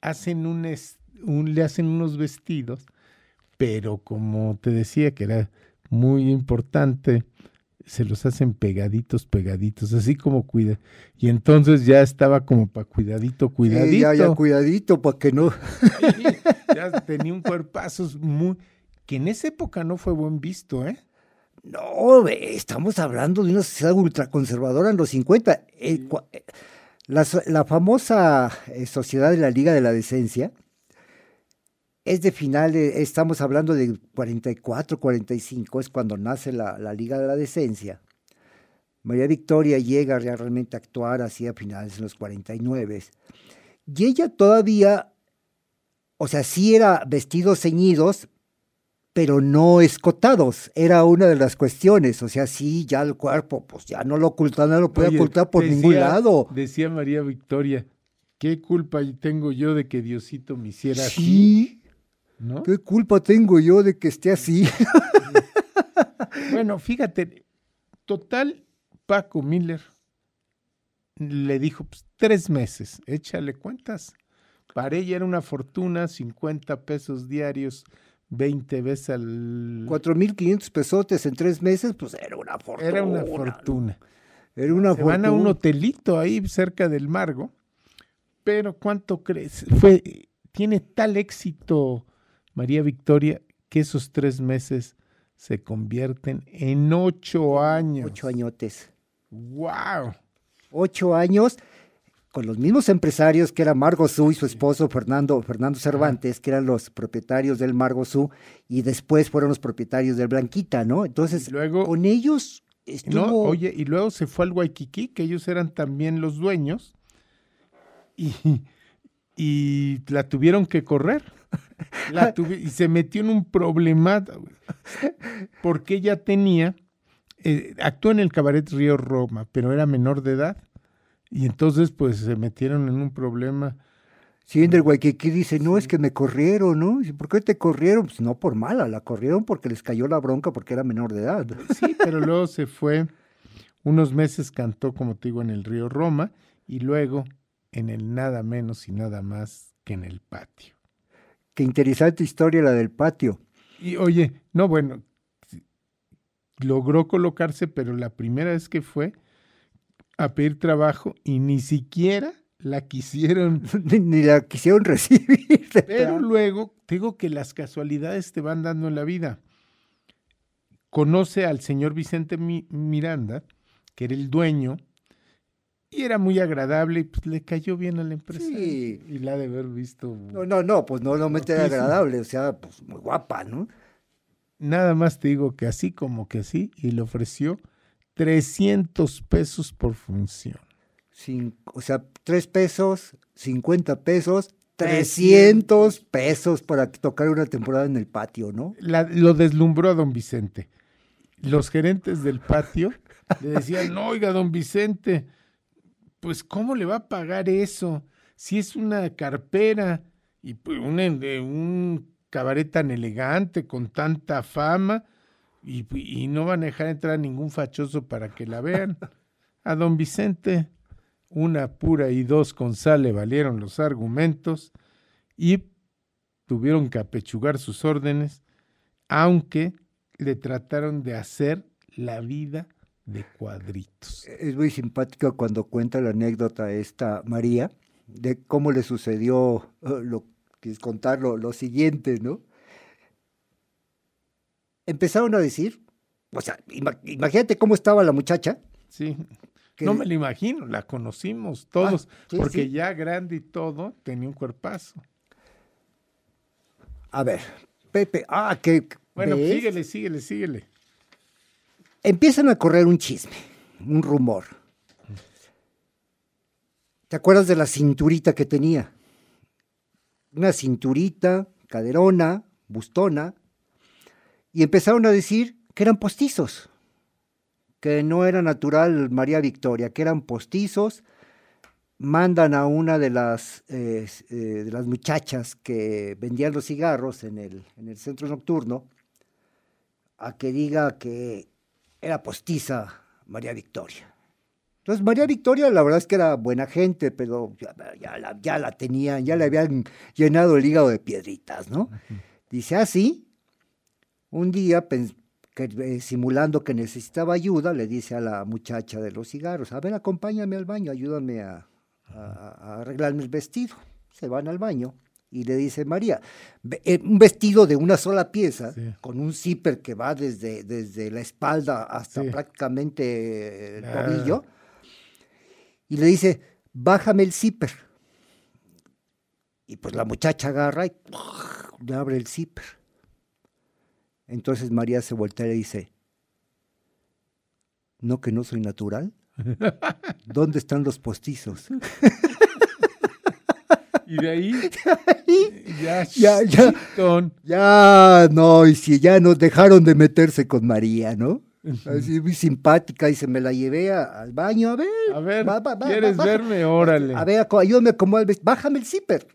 hacen un- le hacen unos vestidos, pero como te decía que era muy importante, se los hacen pegaditos, pegaditos, así como cuida. Y entonces ya estaba como para cuidadito, cuidadito. Sí, ya, ya, cuidadito, para que no. ya tenía un cuerpazo muy... que en esa época no fue buen visto, ¿eh? No, estamos hablando de una sociedad ultraconservadora en los 50. Eh, la, la famosa eh, Sociedad de la Liga de la Decencia es de finales, estamos hablando de 44, 45, es cuando nace la, la Liga de la Decencia. María Victoria llega realmente a actuar así a finales de los 49. Y ella todavía, o sea, sí era vestidos ceñidos, pero no escotados. Era una de las cuestiones. O sea, sí, ya el cuerpo, pues ya no lo ocultaba, no lo puede Oye, ocultar por decía- ningún lado. Decía María Victoria, ¿qué culpa tengo yo de que Diosito me hiciera así? ¿Qué culpa tengo yo de que esté así? Bueno, fíjate, total, Paco Miller le dijo, pues, tres meses, échale cuentas. Para ella era una fortuna, 50 pesos diarios, 20 veces al... 4.500 pesotes en tres meses, pues era una fortuna. Era una ¿no? fortuna. Era una Se van a un hotelito ahí cerca del Margo, pero ¿cuánto crees? Fue, tiene tal éxito María Victoria que esos tres meses se convierten en ocho años. Ocho añotes. ¡Wow! Ocho años con los mismos empresarios que era Margosú y su esposo Fernando, Fernando Cervantes, que eran los propietarios del Margosú, y después fueron los propietarios del Blanquita, ¿no? Entonces, luego- con ellos estuvo... No, oye, y luego se fue al Waikiki, que ellos eran también los dueños, y, y la tuvieron que correr. La y se metió en un problema porque ella tenía, eh, actuó en el cabaret Río Roma, pero era menor de edad. Y entonces pues se metieron en un problema. Sí, en el Waikiki dice, no, es que me corrieron, ¿no? Dice, ¿por qué te corrieron? Pues no por mala, la corrieron porque les cayó la bronca porque era menor de edad. Sí, pero luego se fue, unos meses cantó, como te digo, en el Río Roma y luego en el nada menos y nada más que en el patio. Qué interesante historia la del patio. Y oye, no, bueno, logró colocarse, pero la primera vez que fue a pedir trabajo y ni siquiera la quisieron. Ni, ni la quisieron recibir. Pero luego, te digo que las casualidades te van dando en la vida. Conoce al señor Vicente Mi- Miranda, que era el dueño, y era muy agradable y pues, le cayó bien a la empresa. Sí. Y la ha de haber visto. No, no, no, pues no, no me era agradable, o sea, pues muy guapa, ¿no? Nada más te digo que así como que así, y le ofreció 300 pesos por función. Cin- o sea, tres pesos, 50 pesos, 300 pesos para tocar una temporada en el patio, ¿no? La- lo deslumbró a don Vicente. Los gerentes del patio le decían, no, oiga, don Vicente, pues ¿cómo le va a pagar eso? Si es una carpera y pues, un, de un cabaret tan elegante, con tanta fama, y, y no van a dejar entrar a ningún fachoso para que la vean. A don Vicente, una pura y dos con sal le valieron los argumentos y tuvieron que apechugar sus órdenes, aunque le trataron de hacer la vida de cuadritos. Es muy simpático cuando cuenta la anécdota esta María de cómo le sucedió eh, lo que es contarlo lo siguiente, ¿no? Empezaron a decir, o sea, ima- imagínate cómo estaba la muchacha. Sí. que- No me lo imagino, la conocimos todos, sí, porque sí. ya grande y todo, tenía un cuerpazo. A ver, Pepe, ah, que Bueno, ¿ves? síguele, síguele, síguele. Empiezan a correr un chisme, un rumor. ¿Te acuerdas de la cinturita que tenía? Una cinturita, caderona, bustona, y empezaron a decir que eran postizos, que no era natural María Victoria, que eran postizos. Mandan a una de las, eh, eh, de las muchachas que vendían los cigarros en el, en el centro nocturno a que diga que era postiza María Victoria. Entonces María Victoria la verdad es que era buena gente, pero ya, ya la, ya la tenían, ya le habían llenado el hígado de piedritas, ¿no? Dice así, un día que, eh, simulando que necesitaba ayuda, le dice a la muchacha de los cigarros, a ver, acompáñame al baño, ayúdame a, a- a arreglarme el vestido. Se van al baño y le dice María, "Ve- eh, un vestido de una sola pieza, Sí. con un zipper que va desde, desde la espalda hasta Sí. prácticamente el Ah. tobillo, y le dice, bájame el zipper. Y pues la muchacha agarra y le abre el zipper. Entonces María se voltea y le dice, ¿no que no soy natural? ¿Dónde están los postizos? Y de ahí, ya, Ya, ya. no, y si ya nos dejaron de meterse con María, ¿no? Así muy simpática y se me la llevé a- al baño, a ver. A ver, va, va, va, ¿quieres verme? Órale. A ver, ayúdame a acomodar el vestido. Bájame el zipper.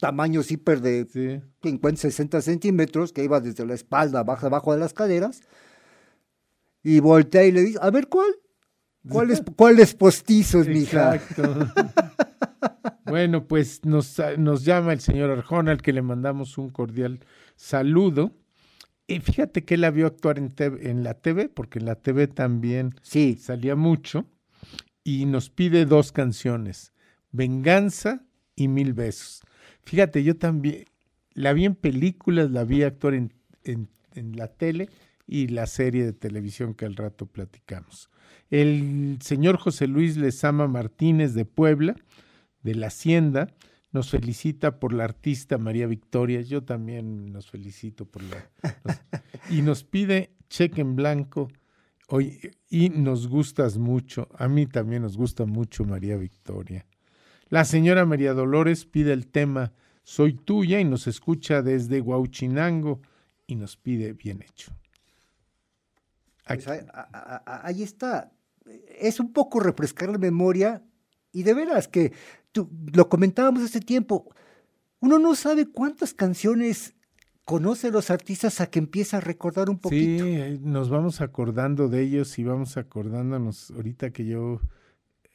Tamaño zipper de Sí. 50, 60 centímetros, que iba desde la espalda baja abajo de las caderas. Y voltea y le dice, a ver, ¿cuál? ¿Cuáles cuáles postizos, mija? Exacto. bueno, pues nos, nos llama el señor Arjona, al que le mandamos un cordial saludo. Y fíjate que él la vio actuar en, TV en la TV, porque en la TV también Sí, salía mucho, y nos pide dos canciones, Venganza y Mil Besos. Fíjate, yo también la vi en películas, la vi actuar en, en- en la tele y la serie de televisión que al rato platicamos. El señor José Luis Lezama Martínez de Puebla, de la Hacienda, nos felicita por la artista María Victoria. Yo también nos felicito por la... nos- y nos pide cheque en blanco. Oye, y nos gustas mucho. A mí también nos gusta mucho María Victoria. La señora María Dolores pide el tema Soy tuya y nos escucha desde Huauchinango y nos pide bien hecho. pues ahí está. Es un poco refrescar la memoria y de veras que tú, lo comentábamos hace tiempo. Uno no sabe cuántas canciones conoce los artistas a que empieza a recordar un poquito. Sí, eh, nos vamos acordando de ellos y vamos acordándonos ahorita que yo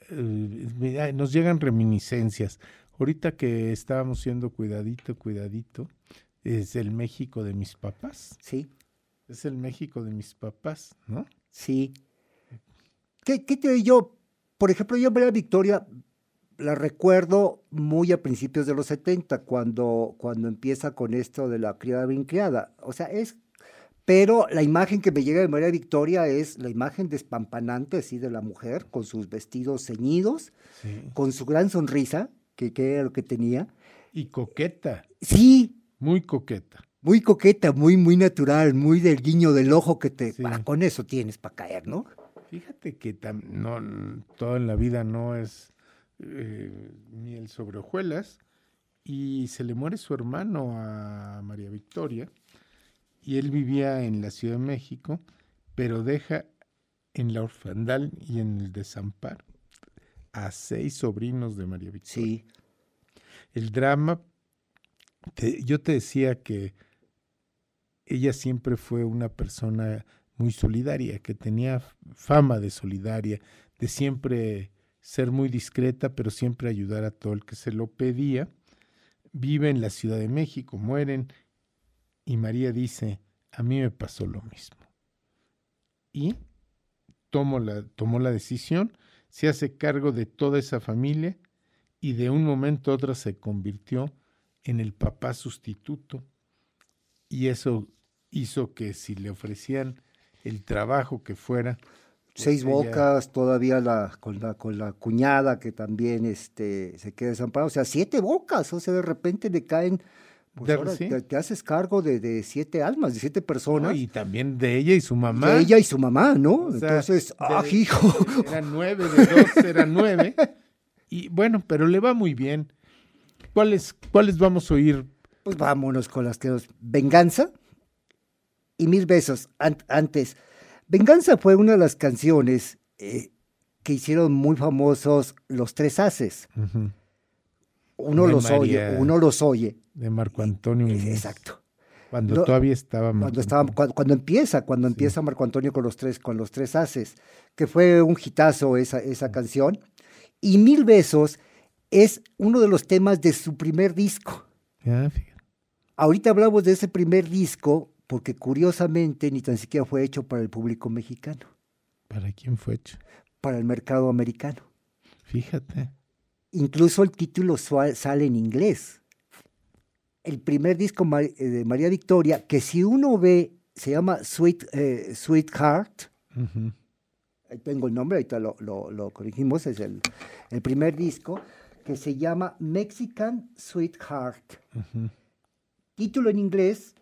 eh, nos llegan reminiscencias. Ahorita que estábamos siendo cuidadito, cuidadito, es el México de mis papás. Sí, Es el México de mis papás, ¿no? sí. ¿Qué, qué te yo? Por ejemplo, yo María Victoria la recuerdo muy a principios de los 70, cuando, cuando empieza con esto de la criada bien criada. O sea, es... Pero la imagen que me llega de María Victoria es la imagen despampanante, así, de la mujer, con sus vestidos ceñidos, Sí. con su gran sonrisa, que, que era lo que tenía. Y coqueta, Sí, muy coqueta. muy coqueta, muy, muy natural, muy del guiño del ojo que te... Sí. ah, con eso tienes para caer, ¿no? Fíjate que tam- no, n- todo en la vida no es eh, miel sobre hojuelas y se le muere su hermano a María Victoria y él vivía en la Ciudad de México, pero deja en la orfandad y en el desamparo a seis sobrinos de María Victoria. Sí, El drama, te- yo te decía que ella siempre fue una persona muy solidaria, que tenía fama de solidaria, de siempre ser muy discreta, pero siempre ayudar a todo el que se lo pedía. Vive en la Ciudad de México, mueren, y María dice, a mí me pasó lo mismo. Y tomó la, tomó la decisión, se hace cargo de toda esa familia y de un momento a otro se convirtió en el papá sustituto y eso hizo que si le ofrecían el trabajo que fuera pues seis ella- bocas, todavía la, con, la, con la cuñada que también este, se queda desamparada. O sea, siete bocas, o sea, de repente le caen. Pues ahora sí. te, te haces cargo de, de siete almas, de siete ¿no? personas. y también de ella y su mamá de ella y su mamá, ¿no? O sea, Entonces, de- ¡ah, hijo! eran nueve de dos eran nueve y bueno pero le va muy bien cuáles cuáles vamos a oír Pues vámonos con las que nos... Venganza y Mil Besos. An- antes, Venganza fue una de las canciones eh, que hicieron muy famosos los tres haces. Uno De los oye, uno los oye. de Marco Antonio Exacto. cuando No, todavía estaba Marco Cuando, estaba, cuando, cuando empieza, cuando empieza Marco Antonio con los tres, con los tres haces, que fue un hitazo esa, esa canción. Y Mil Besos es uno de los temas de su primer disco. Fíjate. Ahorita hablamos de ese primer disco porque curiosamente ni tan siquiera fue hecho para el público mexicano, para quién fue hecho para el mercado americano. fíjate Incluso el título sale en inglés. El primer disco eh, de María Victoria, que si uno ve, se llama Sweet, eh, Sweetheart. Ahí tengo el nombre, ahorita lo, lo- lo corregimos, es el, el primer disco, que se llama Mexican Sweetheart. Título en inglés,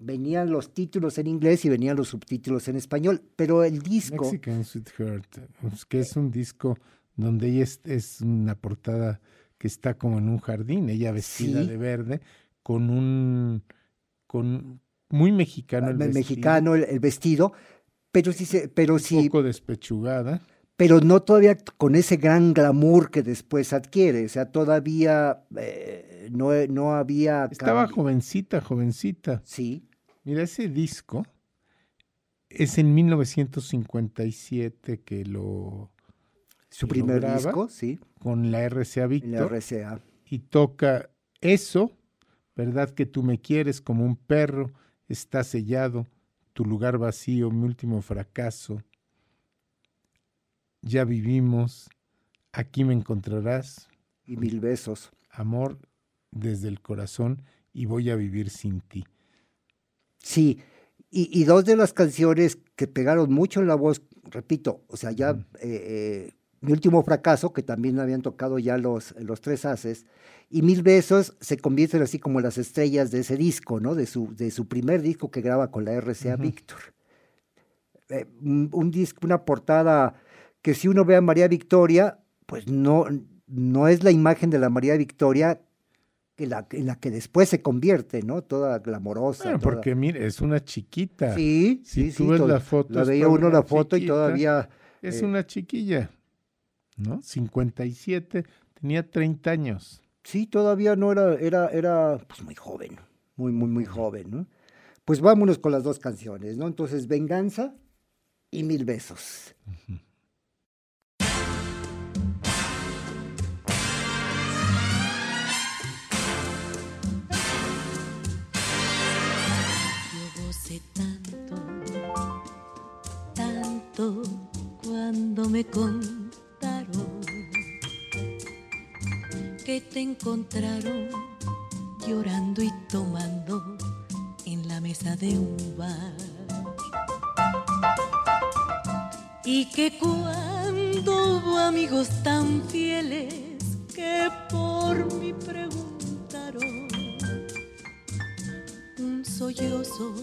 venían los títulos en inglés y venían los subtítulos en español, pero el disco... Mexican Sweetheart, pues, que es un disco donde ella es, es una portada que está como en un jardín, ella vestida Sí. de verde, con un, con muy mexicano el me- vestido, mexicano el, el vestido, pero sí, pero un sí, poco despechugada, pero no todavía con ese gran glamour que después adquiere, o sea, todavía eh, no, no había... estaba jovencita, jovencita. Sí, Mira, ese disco es en 1957 que lo su que lo primer disco, sí, con la RCA en la RCA. y toca eso, ¿verdad? Que tú me quieres como un perro, está sellado, tu lugar vacío, mi último fracaso. Ya vivimos, aquí me encontrarás, Y mil besos. amor desde el corazón y voy a vivir sin ti. Sí, y, y dos de las canciones que pegaron mucho en la voz, repito, o sea, ya eh, eh, Mi último fracaso, que también habían tocado ya los, los tres haces, y Mil Besos se convierten así como las estrellas de ese disco, ¿no? De su, de su primer disco que graba con la RCA Víctor. Eh, un disco, una portada que si uno ve a María Victoria, pues no, no es la imagen de la María Victoria que la, en la que después se convierte, ¿no? Toda glamorosa. Bueno, toda- porque mire, es una chiquita. Sí, Si sí, tú sí. ves la foto, La veía uno la foto y todavía. Es eh, una chiquilla, ¿no? 57, tenía 30 años. Sí, todavía no era, era, era pues muy joven, muy, muy, muy joven, ¿no? Pues vámonos con las dos canciones, ¿no? Entonces, Venganza y Mil Besos. Yo cuando me contaron que te encontraron llorando y tomando en la mesa de un bar. Y que cuando hubo amigos tan fieles que por mí preguntaron un sollozo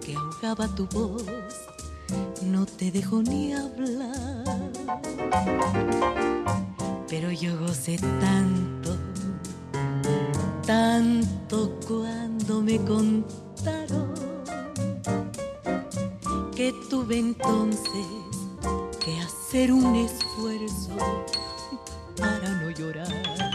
que ahogaba tu voz, no te dejó ni hablar. pero yo gocé tanto, tanto cuando me contaron que tuve entonces que hacer un esfuerzo para no llorar.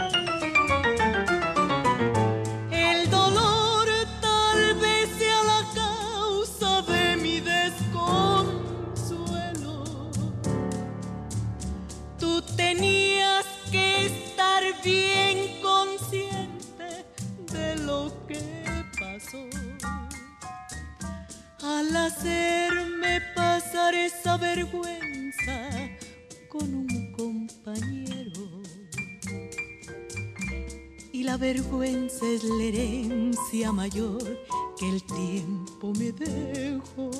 Vergüenza es la herencia mayor que el tiempo me dejó.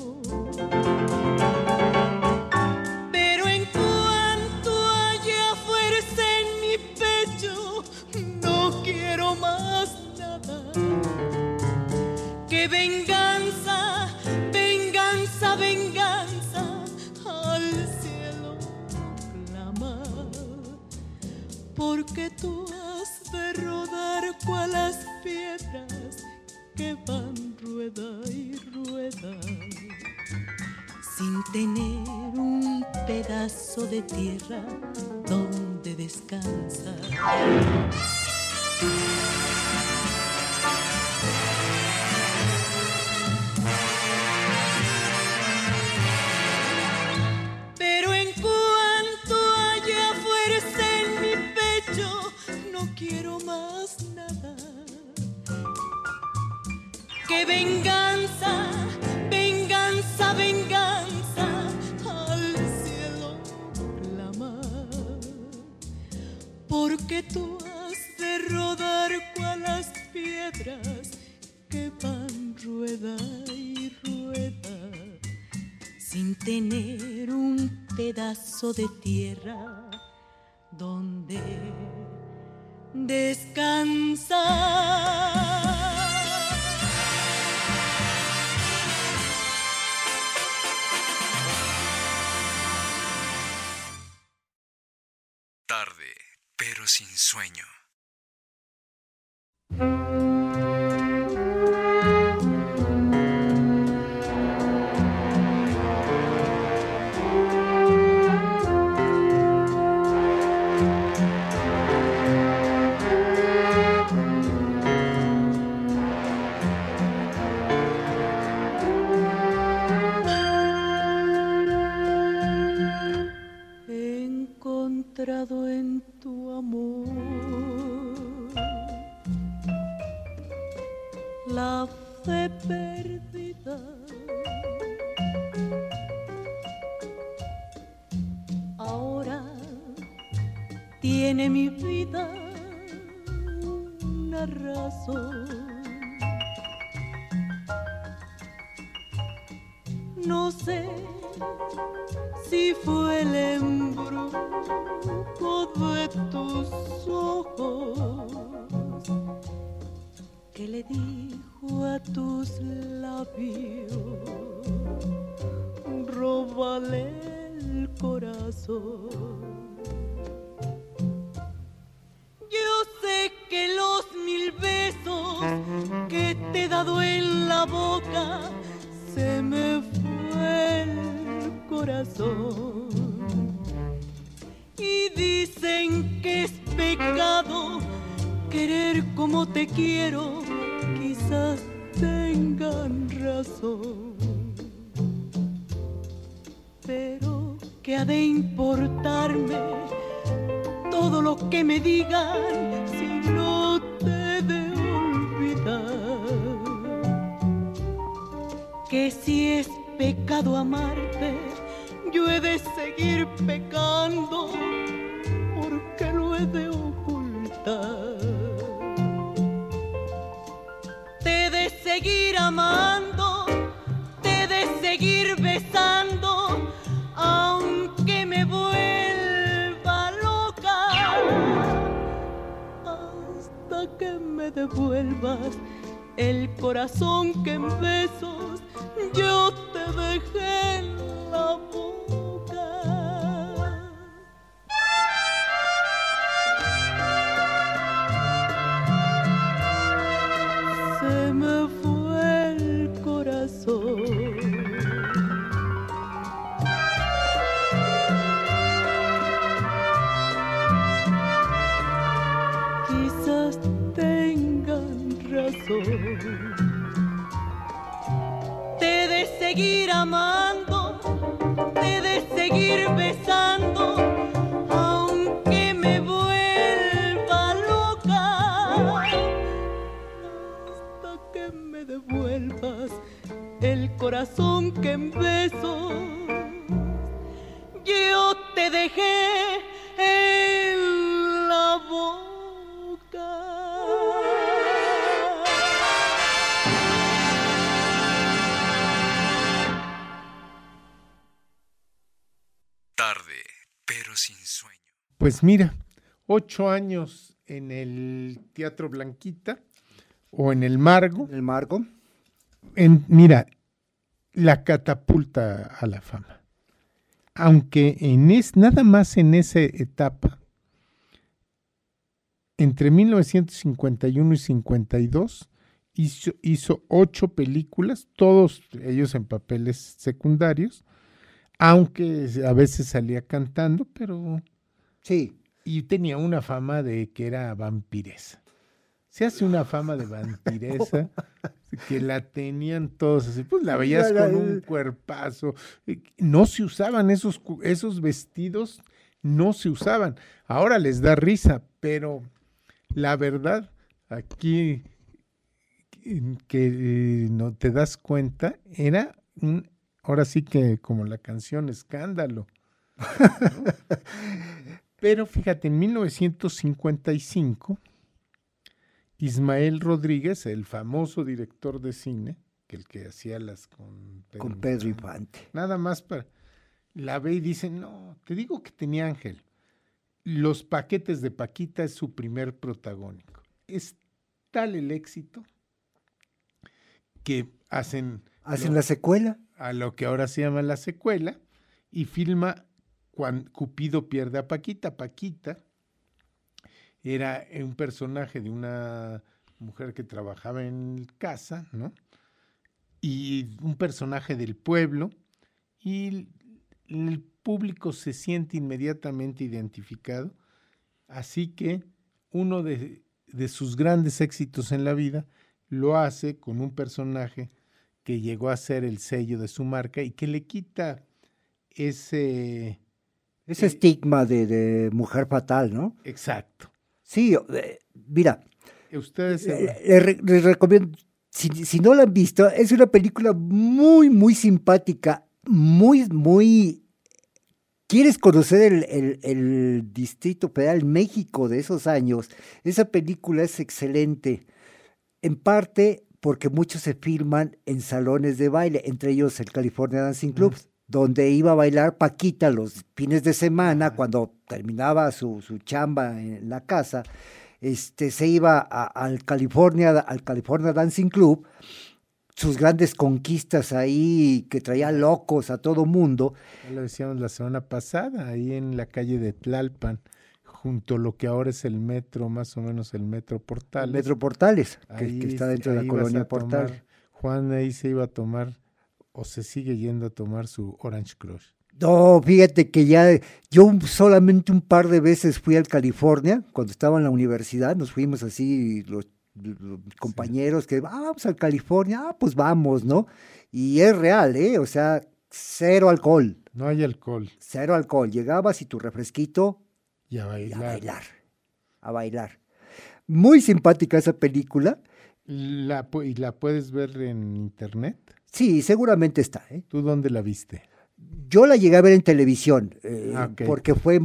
De tierra donde descansar. el corazón que en besos yo te dejé la. Corazón que en besos yo te dejé en la boca. Tarde, pero sin sueño. Pues mira, ocho años en el Teatro Blanquita o en el Margo. El Marco. En, mira, la catapulta a la fama. Aunque en es, nada más en esa etapa, entre 1951 y 52, hizo, hizo ocho películas, todos ellos en papeles secundarios, aunque a veces salía cantando, pero Sí. y tenía una fama de que era vampiresa. Se hace una fama de vampiresa que la tenían todos así, pues la veías con un cuerpazo. y No se usaban esos, esos vestidos, no se usaban. Ahora les da risa, pero la verdad, aquí que eh, no te das cuenta, era un, ahora sí que como la canción Escándalo. ¿no? Pero fíjate, en 1955, Ismael Rodríguez, el famoso director de cine, que el que hacía las con Pedro, Con Pedro Infante, Infante. nada más para la ve y dice, no, te digo que tenía Ángel. Los paquetes de Paquita es su primer protagónico. Es tal el éxito que hacen, Hacen lo- la secuela. a lo que ahora se llama la secuela y filma cuando Cupido pierde a Paquita. Paquita era un personaje de una mujer que trabajaba en casa, ¿no? Y un personaje del pueblo y el público se siente inmediatamente identificado, así que uno de, de sus grandes éxitos en la vida lo hace con un personaje que llegó a ser el sello de su marca y que le quita ese... Ese Eh, estigma de, de mujer fatal, ¿no? Exacto. Sí, eh, mira, Ustedes... eh, les recomiendo, si, si no la han visto, es una película muy, muy simpática, muy, muy... ¿Quieres conocer el, el- el Distrito Federal México de esos años? Esa película es excelente, en parte porque muchos se filman en salones de baile, entre ellos el California Dancing Club, donde iba a bailar Paquita los fines de semana, cuando terminaba su, su chamba en la casa, este, se iba a- al, California, al California Dancing Club, sus grandes conquistas ahí que traía locos a todo mundo. Ya lo decíamos la semana pasada, ahí en la calle de Tlalpan, junto a lo que ahora es el metro, más o menos el metro Portales. Metro Portales, que, Ahí que está dentro de la colonia tomar- Portales. Juan ahí se iba a tomar, o se sigue yendo a tomar su Orange Crush. No, fíjate que ya yo solamente un par de veces fui al California cuando estaba en la universidad, nos fuimos así los, los compañeros que, ah, vamos al California, ah, pues vamos, ¿no? Y es real, ¿eh? O sea, cero alcohol, No hay alcohol. cero alcohol. Llegabas y tu refresquito Y a y a bailar. bailar, a bailar. Muy simpática esa película. La, ¿Y la puedes ver en internet? Sí, seguramente está, ¿eh? ¿Tú dónde la viste? Yo la llegué a ver en televisión, eh, Ah, porque fue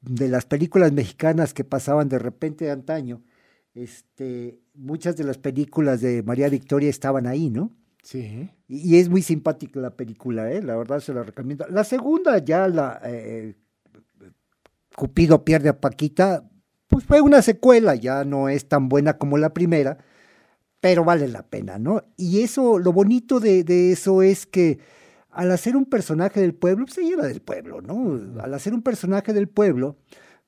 de las películas mexicanas que pasaban de repente de antaño. Este, muchas de las películas de María Victoria estaban ahí, ¿no? Sí. Y, y es muy simpática la película, ¿eh? La verdad se la recomiendo. La segunda, ya la eh, Cupido pierde a Paquita, pues fue una secuela, ya no es tan buena como la primera, pero vale la pena, ¿no? Y eso, lo bonito de, de eso es que al hacer un personaje del pueblo, pues, se lleva del pueblo, ¿no? Al hacer un personaje del pueblo,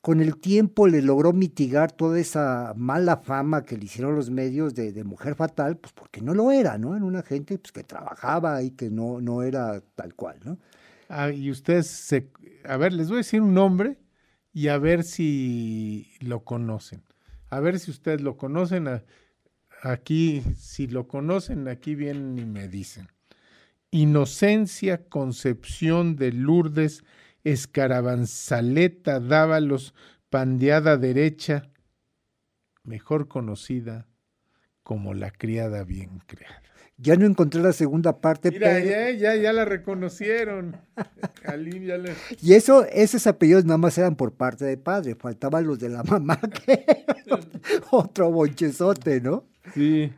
con el tiempo le logró mitigar toda esa mala fama que le hicieron los medios de, de mujer fatal, pues porque no lo era, ¿no? Era una gente pues, que trabajaba y que no, no era tal cual, ¿no? Ah, y ustedes, se, a ver, les voy a decir un nombre y a ver si lo conocen. A ver si ustedes lo conocen. A, aquí, si lo conocen, aquí vienen y me dicen. Inocencia Concepción de Lourdes Escarabanzaleta Dávalos Pandeada Derecha, mejor conocida como la criada bien creada. Ya no encontré la segunda parte. Mira, pero- ya, ya, ya la reconocieron. Aline ya le- Y eso, esos apellidos nada más eran por parte de padre, faltaban los de la mamá, que otro bonchezote, ¿no? Sí,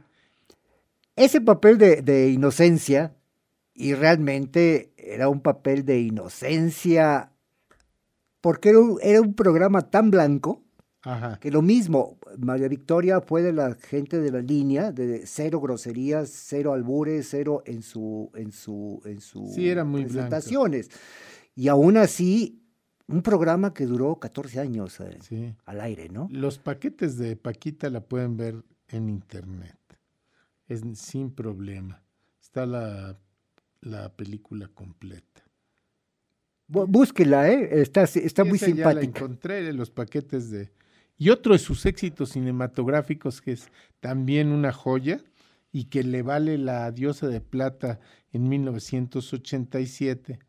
Ese papel de, de inocencia, y realmente era un papel de inocencia, porque era un, era un programa tan blanco, ajá. que lo mismo, María Victoria fue de la gente de la línea, de cero groserías, cero albures, cero en su, en su, en su Sí, blanco. presentaciones. Y aún así, un programa que duró 14 años eh, Sí. al aire, ¿no? Los paquetes de Paquita la pueden ver en internet. Es sin problema. Está la, la película completa. Búsquela, ¿eh? Está, está muy Esa ya la simpática. encontré en los paquetes de. Y otro de sus éxitos cinematográficos, que es también una joya y que le vale la diosa de plata en 1987,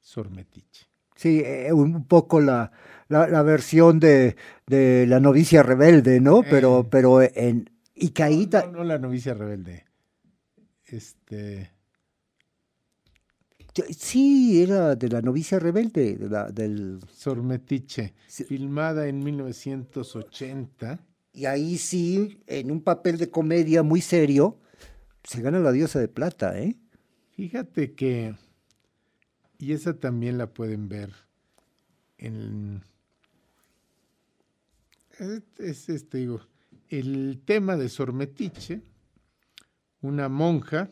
Sormetiche. Sí, eh, un poco la, la, la versión de, de la novicia rebelde, ¿no? Pero, Eh. pero en... Y ta- No, no la novicia rebelde. Este. Sí, era de la novicia rebelde, de la, del... Sormetiche, Sí. filmada en 1980. Y ahí sí, en un papel de comedia muy serio, se gana la diosa de plata, ¿eh? Fíjate que, y esa también la pueden ver en, es, es este, digo, el tema de Sormetiche, una monja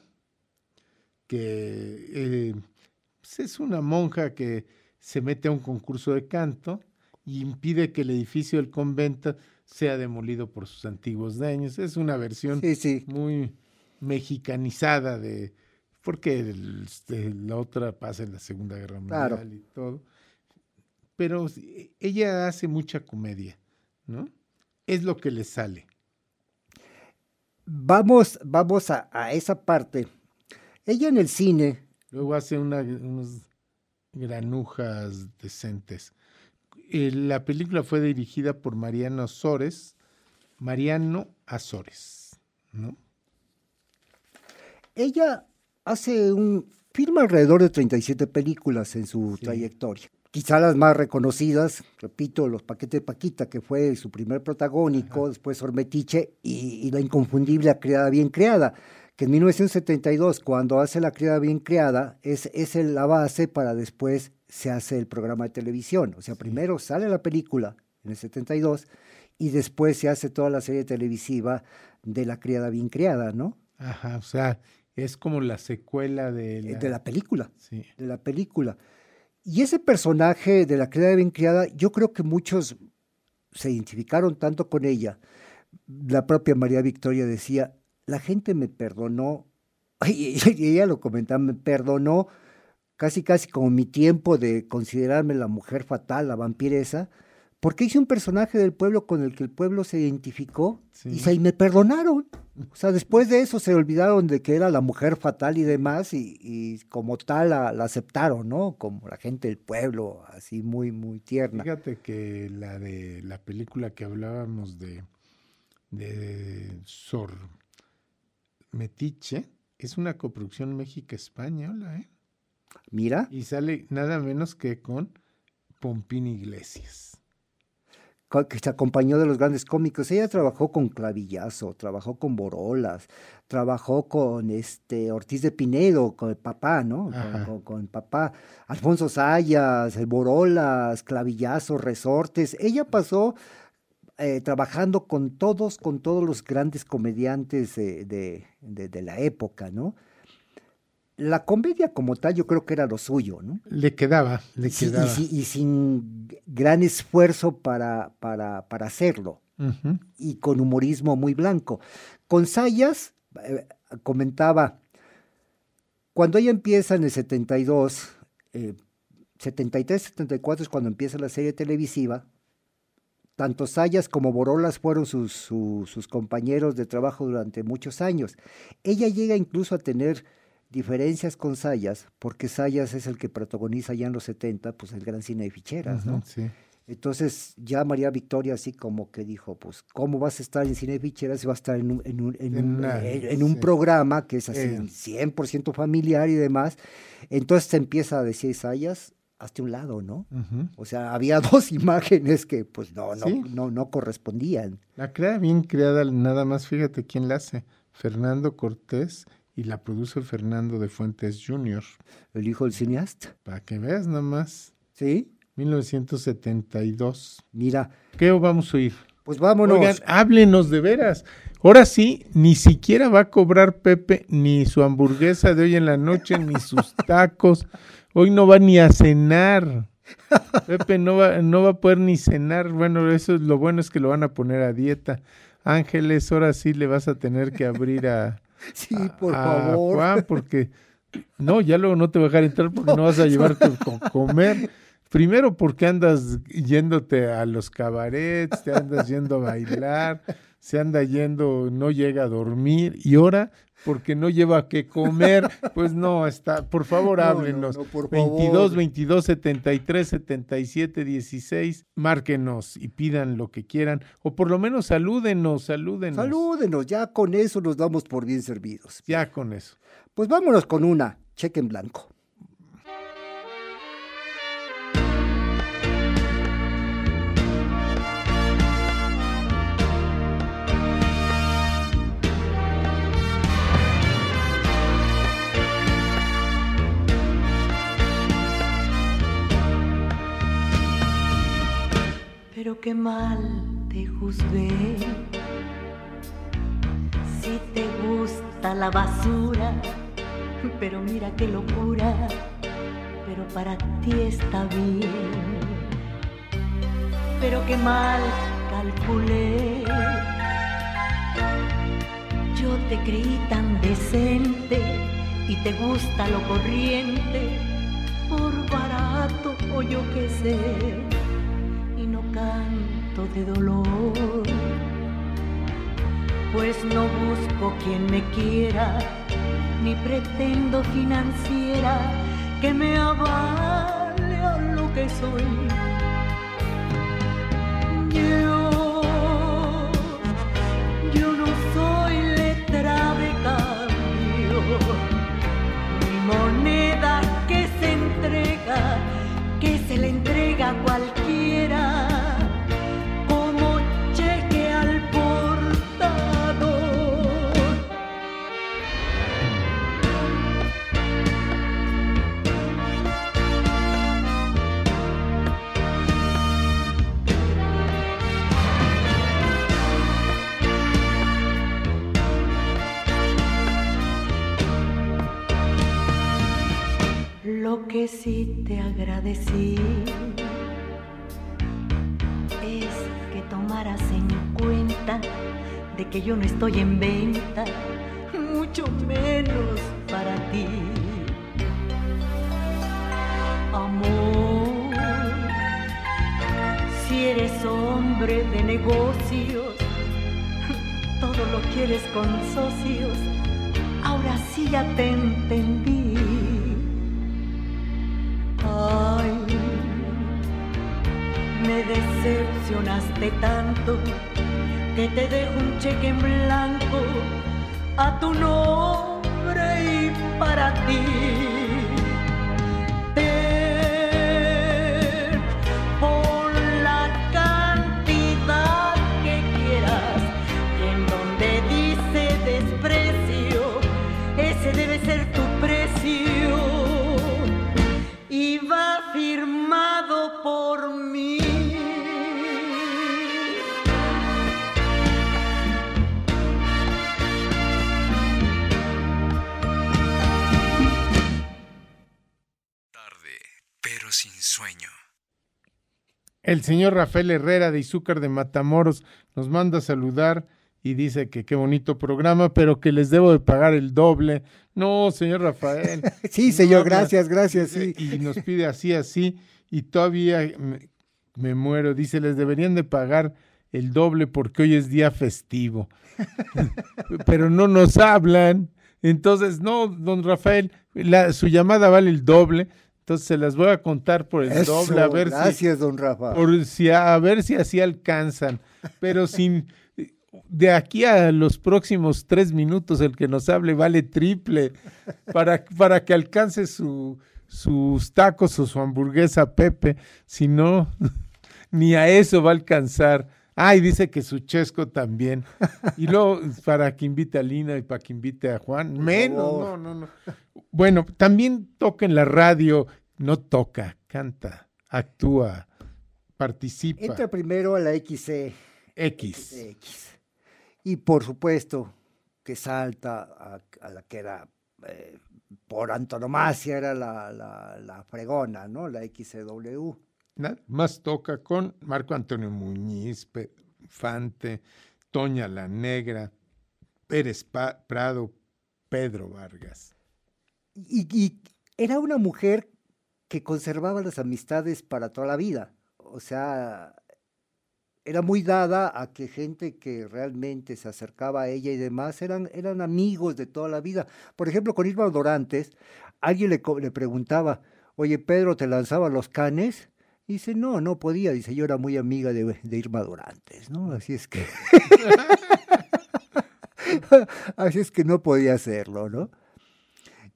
que eh, pues es una monja que se mete a un concurso de canto y impide que el edificio del convento sea demolido por sus antiguos dueños. Es una versión Sí, sí. muy mexicanizada de porque el- la otra pasa en la Segunda Guerra Mundial Claro. y todo. Pero sí, ella hace mucha comedia, ¿no? Es lo que le sale. Vamos, vamos a, a esa parte. Ella en el cine, Luego hace una, unos granujas decentes. Eh, la película fue dirigida por Mariano Azores, Mariano Azores, ¿no? ella hace un... Firma alrededor de 37 películas en su Sí. trayectoria. Quizá las más reconocidas, repito, Los Paquetes de Paquita, que fue su primer protagónico, después Ormetiche y, y La Inconfundible La Criada Bien Creada, que en 1972, cuando hace La Criada Bien Creada, es, es la base para después se hace el programa de televisión. O sea, primero sale la película en el 72 y después se hace toda la serie televisiva de La Criada Bien Creada, ¿no? Ajá, o sea, es como la secuela de la... Eh, De la película. Sí. de la película. Y ese personaje de la criada bien criada, yo creo que muchos se identificaron tanto con ella. La propia María Victoria decía, la gente me perdonó, y ella lo comentaba, me perdonó casi casi como mi tiempo de considerarme la mujer fatal, la vampiresa, porque hice un personaje del pueblo con el que el pueblo se identificó y, se, y me perdonaron. O sea, después de eso se olvidaron de que era la mujer fatal y demás, y, y como tal la, la aceptaron, ¿no? Como la gente del pueblo, así muy, muy tierna. Fíjate que la de la película que hablábamos de, de Sor Metiche es una coproducción México-Española, ¿eh? Mira, Y sale nada menos que con Pompín Iglesias. Que se acompañó de los grandes cómicos. Ella trabajó con Clavillazo, trabajó con Borolas, trabajó con este Ortiz de Pinedo, con el papá, ¿no? Con, con- papá. Alfonso Sayas, el Borolas, Clavillazo, Resortes. Ella pasó eh, trabajando con todos, con todos los grandes comediantes de, de- de- de la época, ¿no? La comedia como tal yo creo que era lo suyo, ¿no? Le quedaba, le Sí, quedaba. y sin gran esfuerzo para, para, para hacerlo y con humorismo muy blanco. Con Sayas, eh, comentaba, cuando ella empieza en el 72, eh, 73, 74 es cuando empieza la serie televisiva, tanto Sayas como Borolas fueron sus, su- sus compañeros de trabajo durante muchos años. Ella llega incluso a tener diferencias con Sayas, porque Sayas es el que protagoniza ya en los 70, pues el gran cine de ficheras, ¿no? Sí. Entonces ya María Victoria así como que dijo, pues, ¿cómo vas a estar en Cine de Ficheras si vas a estar en un, en un, en En un- una- en- en un sí. programa que es así Eh. 100% familiar y demás? Entonces se empieza a decir, Sayas, hazte un lado, ¿no? O sea, había dos imágenes que pues no, no, Sí. no, no correspondían. La crea bien creada, nada más fíjate quién la hace. Fernando Cortés y la produce Fernando de Fuentes Jr. El hijo del cineasta, Para que veas nada más. ¿sí? 1972. Mira, ¿Qué vamos a oír? pues vámonos. Oigan, háblenos de veras. Ahora sí, ni siquiera va a cobrar Pepe ni su hamburguesa de hoy en la noche, ni sus tacos. Hoy no va ni a cenar. Pepe no va, no va a poder ni cenar. Bueno, eso es lo bueno es que lo van a poner a dieta. Ángeles, ahora sí le vas a tener que abrir a, sí, por a favor. Juan, porque no, ya luego no te va a dejar entrar porque no vas a llevarte con comer. Primero porque andas yéndote a los cabarets, te andas yendo a bailar, se anda yendo, no llega a dormir y ahora porque no lleva que comer, pues no está, por favor No, no, háblenos. no, por 22 favor. 22 73 77 16, márquenos y pidan lo que quieran o por lo menos salúdenos, salúdenos. Salúdenos, ya con eso nos damos por bien servidos. Ya con eso. Pues vámonos con una, cheque en blanco. Pero qué mal te juzgué. Si te gusta la basura, pero mira qué locura, pero para ti está bien. Pero qué mal calculé. Yo te creí tan decente y te gusta lo corriente, por barato o yo qué sé canto de dolor. Pues no busco quien me quiera, ni pretendo financiera que me avale a lo que soy. Yo, yo no soy letra de cambio, ni moneda que se entrega, que se le entrega a cualquiera, que sí te agradecí es que tomaras en cuenta de que yo no estoy en venta, mucho menos para ti. Amor, si eres hombre de negocios, todo lo quieres con socios, ahora sí ya te entendí. Tanto que te dejo un cheque en blanco a tu nombre El señor Rafael Herrera de Izúcar de Matamoros nos manda a saludar y dice que qué bonito programa, pero que les debo de pagar el doble. No, señor Rafael. Sí, señor, No, gracias, gracias, sí. Y nos pide así, así, y todavía me, me muero. Dice, les deberían de pagar el doble porque hoy es día festivo. pero no nos hablan. Entonces, no, don Rafael, la- su llamada vale el doble. Entonces se las voy a contar por el Eso, doble a ver si gracias, don Rafa. por si a, ver si así alcanzan, pero sin de aquí a los próximos tres minutos el que nos hable vale triple para, para que alcance su, sus tacos o su hamburguesa Pepe, si no, ni a eso va a alcanzar. Ah, y dice que su chesco también. Y luego para que invite a Lina y para que invite a Juan. Menos, no, no, no. Bueno, también toca en la radio, no toca, canta, actúa, participa. Entra primero a la XC. X. X. Y por supuesto que salta a, a la que era, eh, por antonomasia, era la, la, la fregona, ¿no? La XCW. Nada más toca con Marco Antonio Muñiz, Fante, Toña la Negra, Pérez Pa- Prado, Pedro Vargas. Y, y era una mujer que conservaba las amistades para toda la vida. O sea, era muy dada a que gente que realmente se acercaba a ella y demás eran, eran amigos de toda la vida. Por ejemplo, con Irma Dorantes, alguien le, le preguntaba, oye, Pedro, ¿te lanzaba los canes? Y dice, no, no podía. Dice, yo era muy amiga de, de Irma Dorantes, ¿no? Así es que... Así es que no podía hacerlo, ¿no?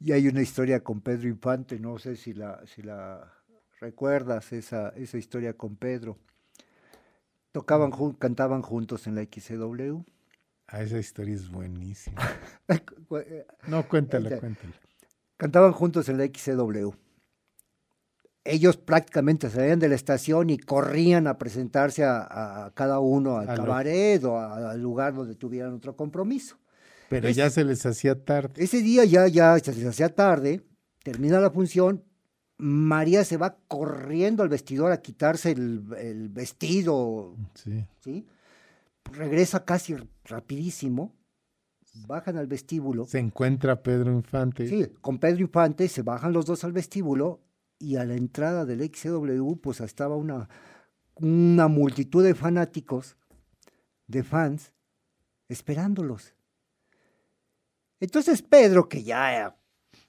Y hay una historia con Pedro Infante, no sé si la, si la recuerdas, esa, esa historia con Pedro. Tocaban, jun- cantaban juntos en la XCW. Ah, esa historia es buenísima. eh, No, cuéntala, cuéntala. Cantaban juntos en la XCW. Ellos prácticamente salían de la estación y corrían a presentarse a, a cada uno al cabaret o a- al lugar donde tuvieran otro compromiso. Pero ya se les hacía tarde. Ese día ya, ya se les hacía tarde, termina la función, María se va corriendo al vestidor a quitarse el, el vestido, Sí. ¿sí? Regresa casi rapidísimo, bajan al vestíbulo, Se encuentra Pedro Infante. sí, con Pedro Infante, se bajan los dos al vestíbulo y a la entrada del XCW pues estaba una, una multitud de fanáticos, de fans, esperándolos. Entonces Pedro, que ya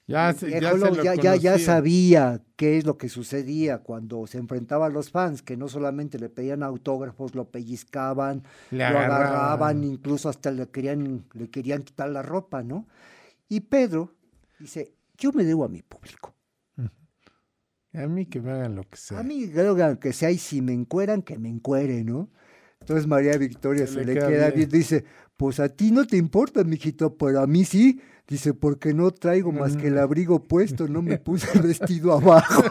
Ya, se, ya, ya, ya, ya conocía. sabía qué es lo que sucedía cuando se enfrentaban los fans, que no solamente le pedían autógrafos, lo pellizcaban, Le lo agarraban. agarraban, incluso hasta le querían, le querían quitar la ropa, ¿no? Y Pedro dice, yo me debo a mi público. A mí que me hagan lo que sea. A mí creo que aunque sea y si me encueran, que me encuere, ¿no? Entonces María Victoria Se se le le queda bien. dice, pues a ti no te importa, mijito, pero a mí sí. Dice, porque no traigo más que el Mm. abrigo puesto, no me puse el vestido abajo.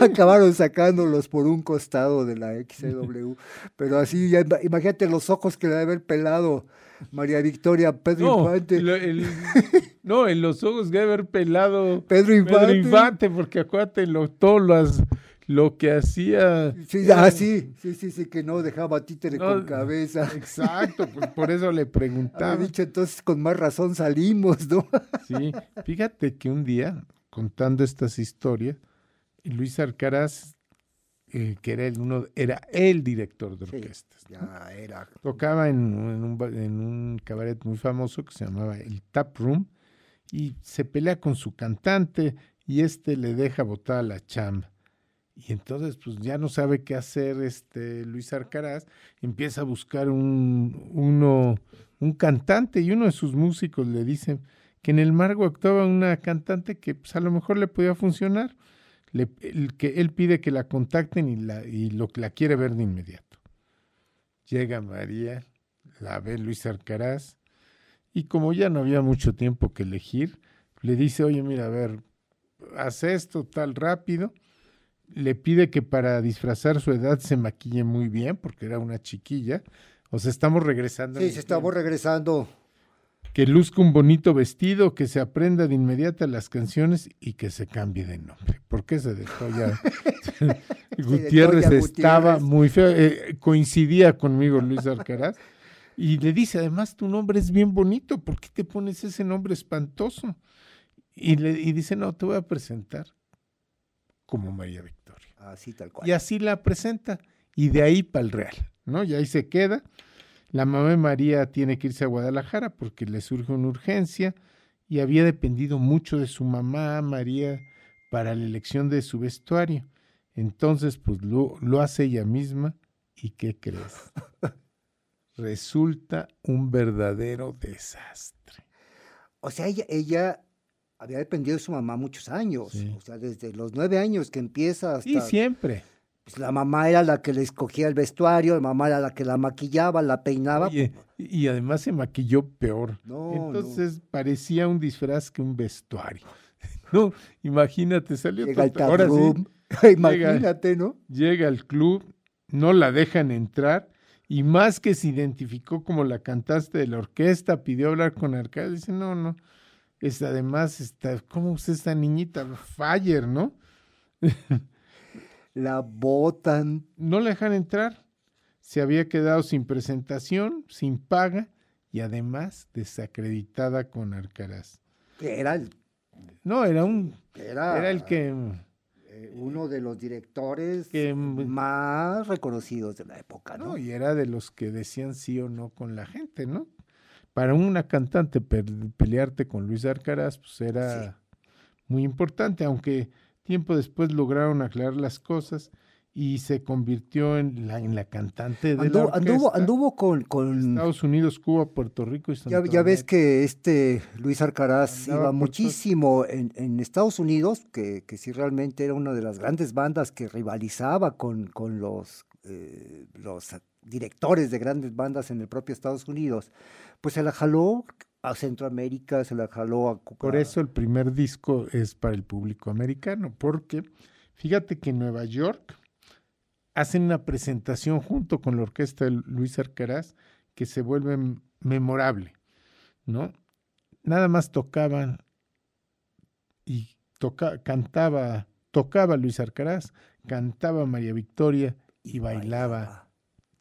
Acabaron sacándolos por un costado de la XCW. Pero así, ya ima- imagínate los ojos que le debe haber pelado María Victoria, Pedro No, Infante. lo- el- no, en los ojos debe haber pelado Pedro Infante. Pedro Infante, porque acuérdate lo, todo las, lo que hacía. Sí, ah, sí, sí, sí, sí, que no dejaba títere No, con cabeza. Exacto, pues por eso le preguntaba. Dicho, entonces con más razón salimos, ¿no? Sí, fíjate que un día, contando estas historias, Luis Alcaraz, eh, que era el, uno, era el director de orquestas. ¿no? Ya era. Tocaba en, en un, en un cabaret muy famoso que se llamaba el Tap Room y se pelea con su cantante y este le deja botada la chamba. Y entonces, pues ya no sabe qué hacer este Luis Arcaraz, empieza a buscar un, uno, un cantante y uno de sus músicos le dice que en el Margo actuaba una cantante que pues, a lo mejor le podía funcionar, le, el, que él pide que la contacten y, la, y lo, la quiere ver de inmediato. Llega María, la ve Luis Arcaraz, y como ya no había mucho tiempo que elegir, le dice, oye, mira, a ver, haz esto tal rápido. Le pide que para disfrazar su edad se maquille muy bien, porque era una chiquilla. O sea, estamos regresando. Sí, se estamos regresando que luzca un bonito vestido, que se aprenda de inmediata las canciones y que se cambie de nombre. ¿Por qué se dejó ya? Gutiérrez estaba Gutiérrez. muy feo. eh, coincidía conmigo Luis Alcaraz. Y le dice, además tu nombre es bien bonito, ¿por qué te pones ese nombre espantoso? Y, le, y dice, no, te voy a presentar como María Victoria. Así tal cual. Y así la presenta. Y de ahí para el Real, ¿no? Y ahí se queda. La mamá de María tiene que irse a Guadalajara porque le surge una urgencia y había dependido mucho de su mamá, María, para la elección de su vestuario. Entonces, pues lo, lo hace ella misma. ¿Y qué crees? Resulta un verdadero desastre. O sea, ella, ella había dependido de su mamá muchos años. Sí. O sea, desde los nueve años que empieza hasta... Y siempre. Pues, la mamá era la que le escogía el vestuario, la mamá era la que la maquillaba, la peinaba. Oye, y además se maquilló peor. No, Entonces parecía un disfraz que un vestuario. No, imagínate, salió Llega al ahora sí, room. Imagínate, ¿no? llega al club, no la dejan entrar y más que se identificó como la cantante de la orquesta, pidió hablar con Arcadio, dice, no, no, es además, está, ¿cómo es esta niñita? Fire, ¿no? La botan. No la dejan entrar. Se había quedado sin presentación, sin paga y además desacreditada con Arcaraz. que Era, el- No, era un, era, era el que eh, uno de los directores Que, más reconocidos de la época, ¿no? No, y era de los que decían sí o no con la gente, ¿no? Para una cantante pe- pelearte con Luis Arcaraz, pues era muy importante, aunque tiempo después lograron aclarar las cosas y se convirtió en la, en la cantante de Anduvo, anduvo, orquesta. anduvo con, con Estados Unidos, Cuba, Puerto Rico y ya, Centroamérica. ya ves que este Luis Andaba iba muchísimo en, en Estados Unidos, que, que sí realmente era una de las grandes bandas que rivalizaba con, con los, eh, los directores de grandes bandas en el propio Estados Unidos, pues se la jaló a Centroamérica, se la jaló a... Por a- eso el primer disco es para el público americano, porque fíjate que en Nueva York hacen una presentación junto con la orquesta de Luis Arcaraz que se vuelve memorable, ¿no? Nada más tocaban y toca, cantaba, tocaba Luis Arcaraz, cantaba María Victoria y bailaba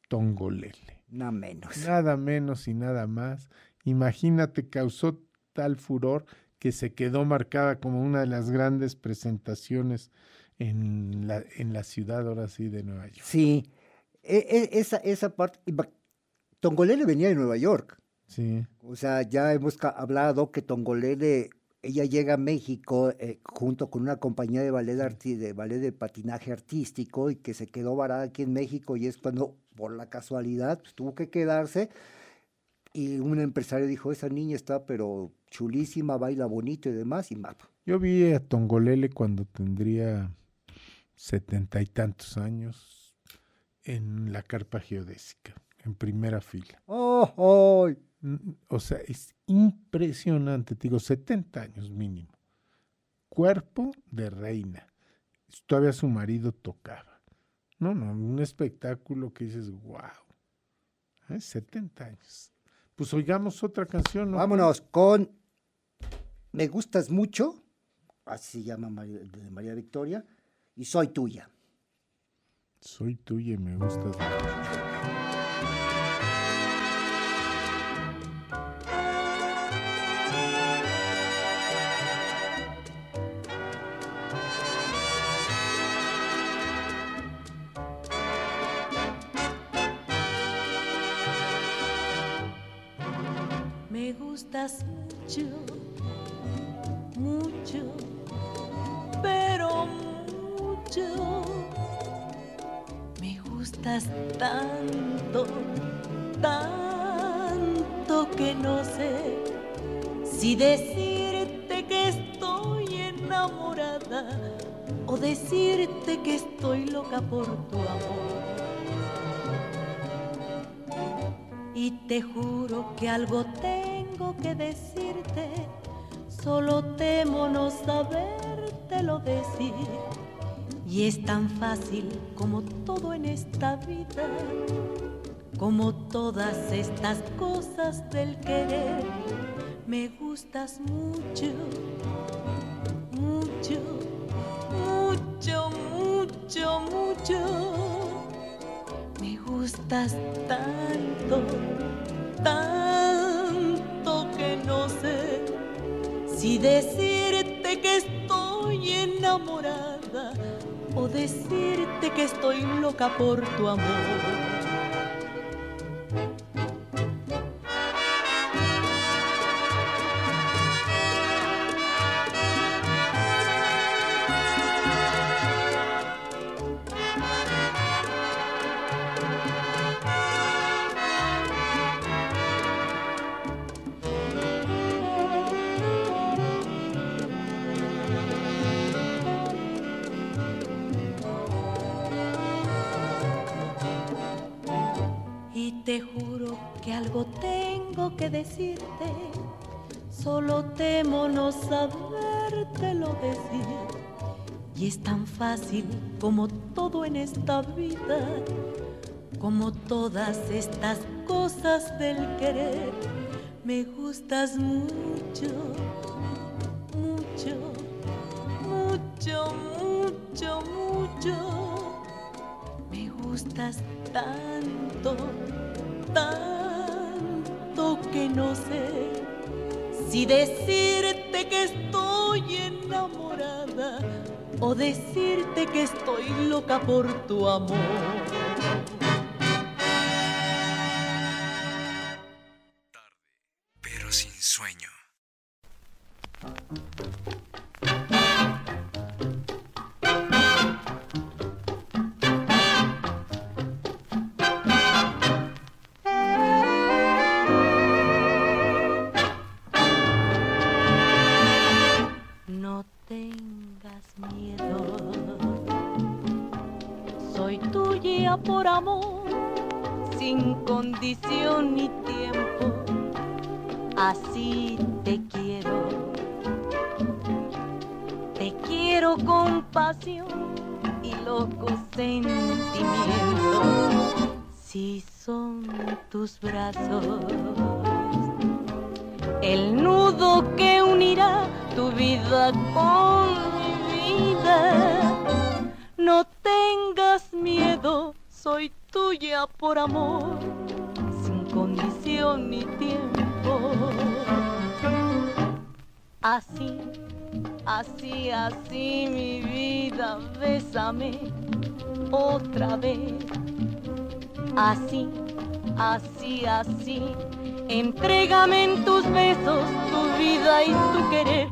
Tongolele. Nada menos. Nada menos y nada más. Imagínate, causó tal furor que se quedó marcada como una de las grandes presentaciones en la, en la ciudad, ahora sí, de Nueva York. Sí, e- e- esa, esa parte... Tongolele venía de Nueva York. Sí, O sea, ya hemos hablado que Tongolele, ella llega a México eh, junto con una compañía de ballet, arti- de ballet de patinaje artístico y que se quedó varada aquí en México y es cuando, por la casualidad, pues, tuvo que quedarse y un empresario dijo, esa niña está pero chulísima, baila bonito y demás y mapa. yo vi a Tongolele cuando tendría setenta y tantos años en la carpa geodésica, en primera fila. ¡Oh, oh! O sea, es impresionante, te digo, 70 años mínimo. Cuerpo de reina. Todavía su marido tocaba. No, no, un espectáculo que dices, wow. 70 años. Pues oigamos otra canción. ¿no? Vámonos con Me gustas mucho, así se llama María- de María Victoria, y Soy tuya. Soy tuya y me gustas mucho. Me gustas mucho, mucho, pero mucho. Me gustas tanto, tanto que no sé si decirte que estoy enamorada o decirte que estoy loca por tu amor. Y te juro que algo tengo que decirte, solo temo no sabértelo decir. Y es tan fácil como todo en esta vida, como todas estas cosas del querer. Me gustas mucho, mucho, mucho, mucho, mucho. Me gustas tanto, tanto si decirte que estoy enamorada o decirte que estoy loca por tu amor. Te juro que algo tengo que decirte, solo temo no sabértelo decir. Y es tan fácil como todo en esta vida, como todas estas cosas del querer. Me gustas mucho, mucho, mucho, mucho, mucho. Me gustas tanto que no sé si decirte que estoy enamorada o decirte que estoy loca por tu amor. Así, así, entrégame en tus besos tu vida y tu querer,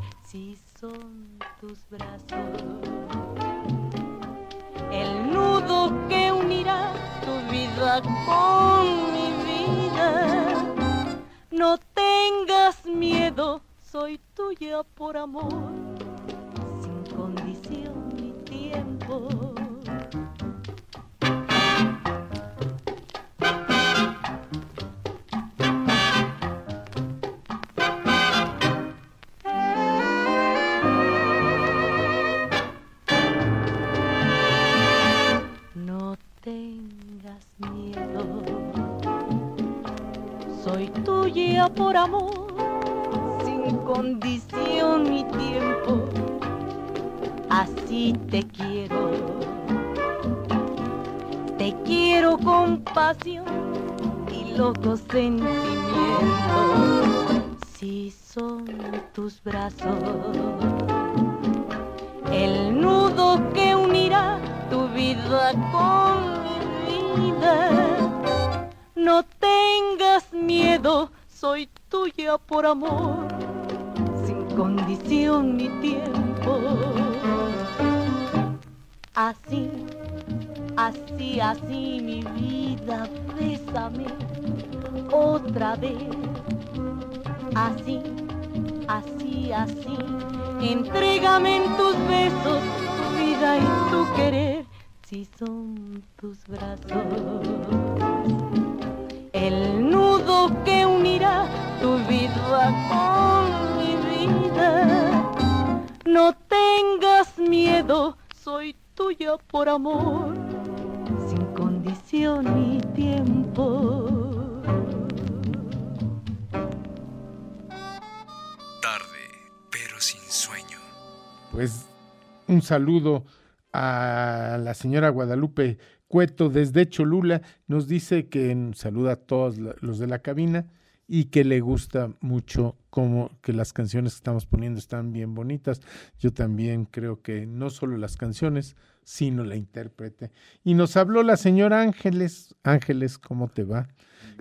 saludo a la señora Guadalupe Cueto desde Cholula. Nos dice que saluda a todos los de la cabina y que le gusta mucho como que las canciones que estamos poniendo están bien bonitas. Yo también creo que no solo las canciones, sino la intérprete. Y nos habló la señora Ángeles. Ángeles, ¿cómo te va?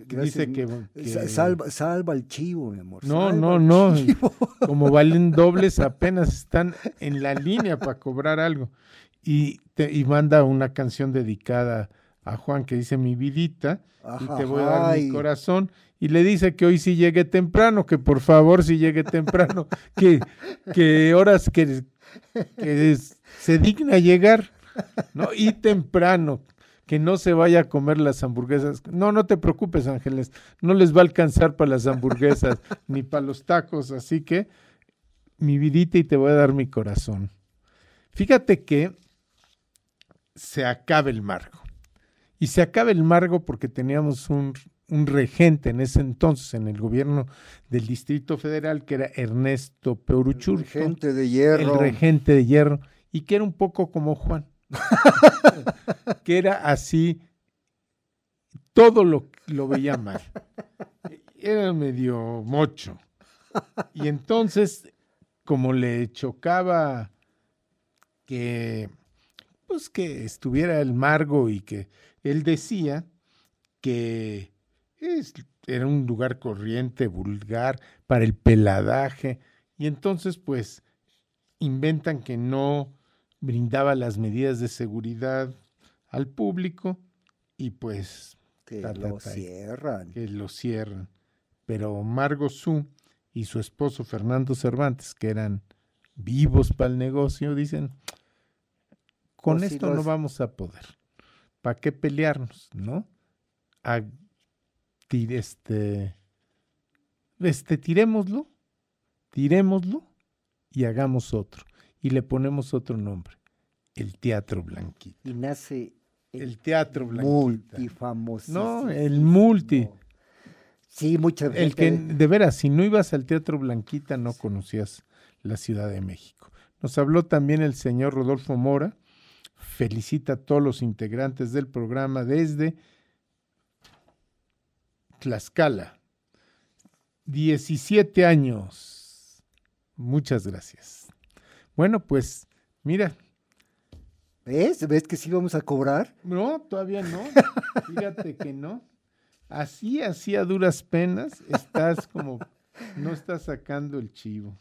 Dice que, Salva, salva el chivo, mi amor. No, no, no. Como valen dobles, apenas están en la línea para cobrar algo. Y, te, y manda una canción dedicada a Juan que dice mi vidita y te voy a dar mi corazón y le dice que hoy sí llegue temprano, que por favor si llegue temprano, que, que horas que, que se digna llegar, ¿no? Y temprano, que no se vaya a comer las hamburguesas. No, no te preocupes, Ángeles, no les va a alcanzar para las hamburguesas ni para los tacos, así que mi vidita y te voy a dar mi corazón. Fíjate que se acaba el margo. Y se acaba el margo porque teníamos un, un regente en ese entonces en el gobierno del Distrito Federal que era Ernesto Peuruchur. El regente de hierro. El regente de hierro. Y que era un poco como Juan. que era así, todo lo, lo veía mal. Era medio mocho. Y entonces, como le chocaba que, pues que estuviera el Margo y que él decía que era un lugar corriente, vulgar, para el peladaje, y entonces pues inventan que no brindaba las medidas de seguridad al público y pues que lo cierran. Que lo cierran. Pero Margo Su y su esposo Fernando Cervantes, que eran vivos para el negocio, dicen, con pues esto no vamos a poder. ¿Para qué pelearnos, no? A, este, este, tirémoslo, tirémoslo y hagamos otro y le ponemos otro nombre, el Teatro Blanquita. Y nace el, Teatro Blanquita. Multifamoso. No, el multi. Sí, muchas veces. El que, de veras, si no ibas al Teatro Blanquita, no conocías la Ciudad de México. Nos habló también el señor Rodolfo Mora. Felicita a todos los integrantes del programa desde Tlaxcala. 17 años. Muchas gracias. Bueno, pues mira. ¿Ves? ¿Ves que sí vamos a cobrar? No, todavía no. Fíjate que no. Así, así a duras penas, estás como, no estás sacando el chivo.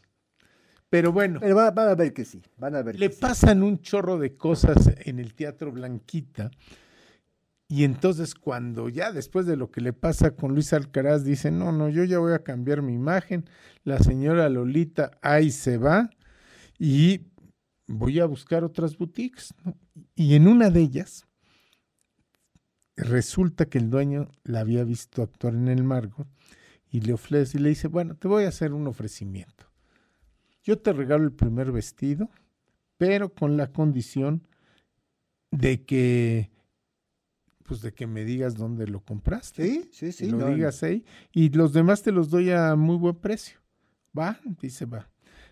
Pero bueno. Pero van a ver que sí, van a ver. Le pasan un chorro de cosas en el Teatro Blanquita. Y entonces cuando ya después de lo que le pasa con Luis Alcaraz, dice, no, no, yo ya voy a cambiar mi imagen. La señora Lolita ahí se va y voy a buscar otras boutiques. Y en una de ellas, resulta que el dueño la había visto actuar en el Margo y le ofrece y le dice, bueno, te voy a hacer un ofrecimiento. Yo te regalo el primer vestido, pero con la condición de que pues de que me digas dónde lo compraste. Sí, sí, sí. lo digas ahí. Y los demás te los doy a muy buen precio. Va, dice, va.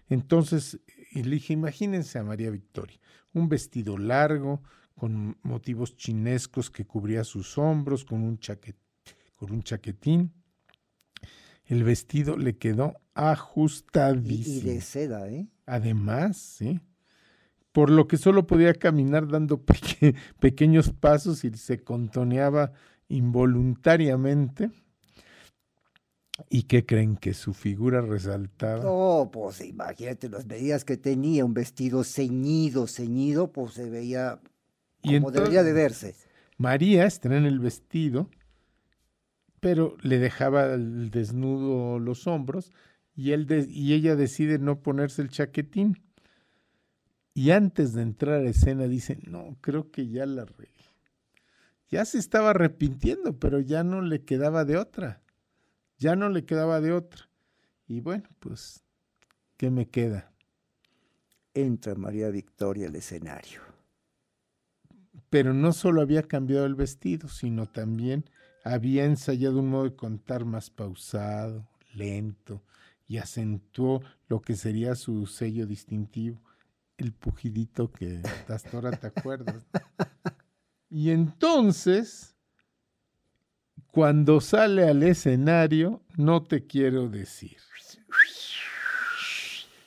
Entonces y le dije, imagínense a María Victoria, un vestido largo, con motivos chinescos que cubría sus hombros, con un, con un chaquetín. El vestido le quedó ajustadísimo. Y, de seda, ¿eh? Además, sí. Por lo que solo podía caminar dando pequeños pasos y se contoneaba involuntariamente. ¿Y qué creen que su figura resaltaba? No, pues imagínate las medidas que tenía, un vestido ceñido, ceñido, pues se veía como debería de verse. María estrena el vestido, pero le dejaba el desnudo los hombros y, él y ella decide no ponerse el chaquetín. Y antes de entrar a escena dice, no, creo que ya la regué. Ya se estaba arrepintiendo, pero ya no le quedaba de otra ya no le quedaba de otra. Y bueno, pues, ¿qué me queda? Entra María Victoria al escenario. Pero no solo había cambiado el vestido, sino también había ensayado un modo de contar más pausado, lento, y acentuó lo que sería su sello distintivo, el pujidito que hasta ahora te acuerdas. Y entonces, cuando sale al escenario, no te quiero decir.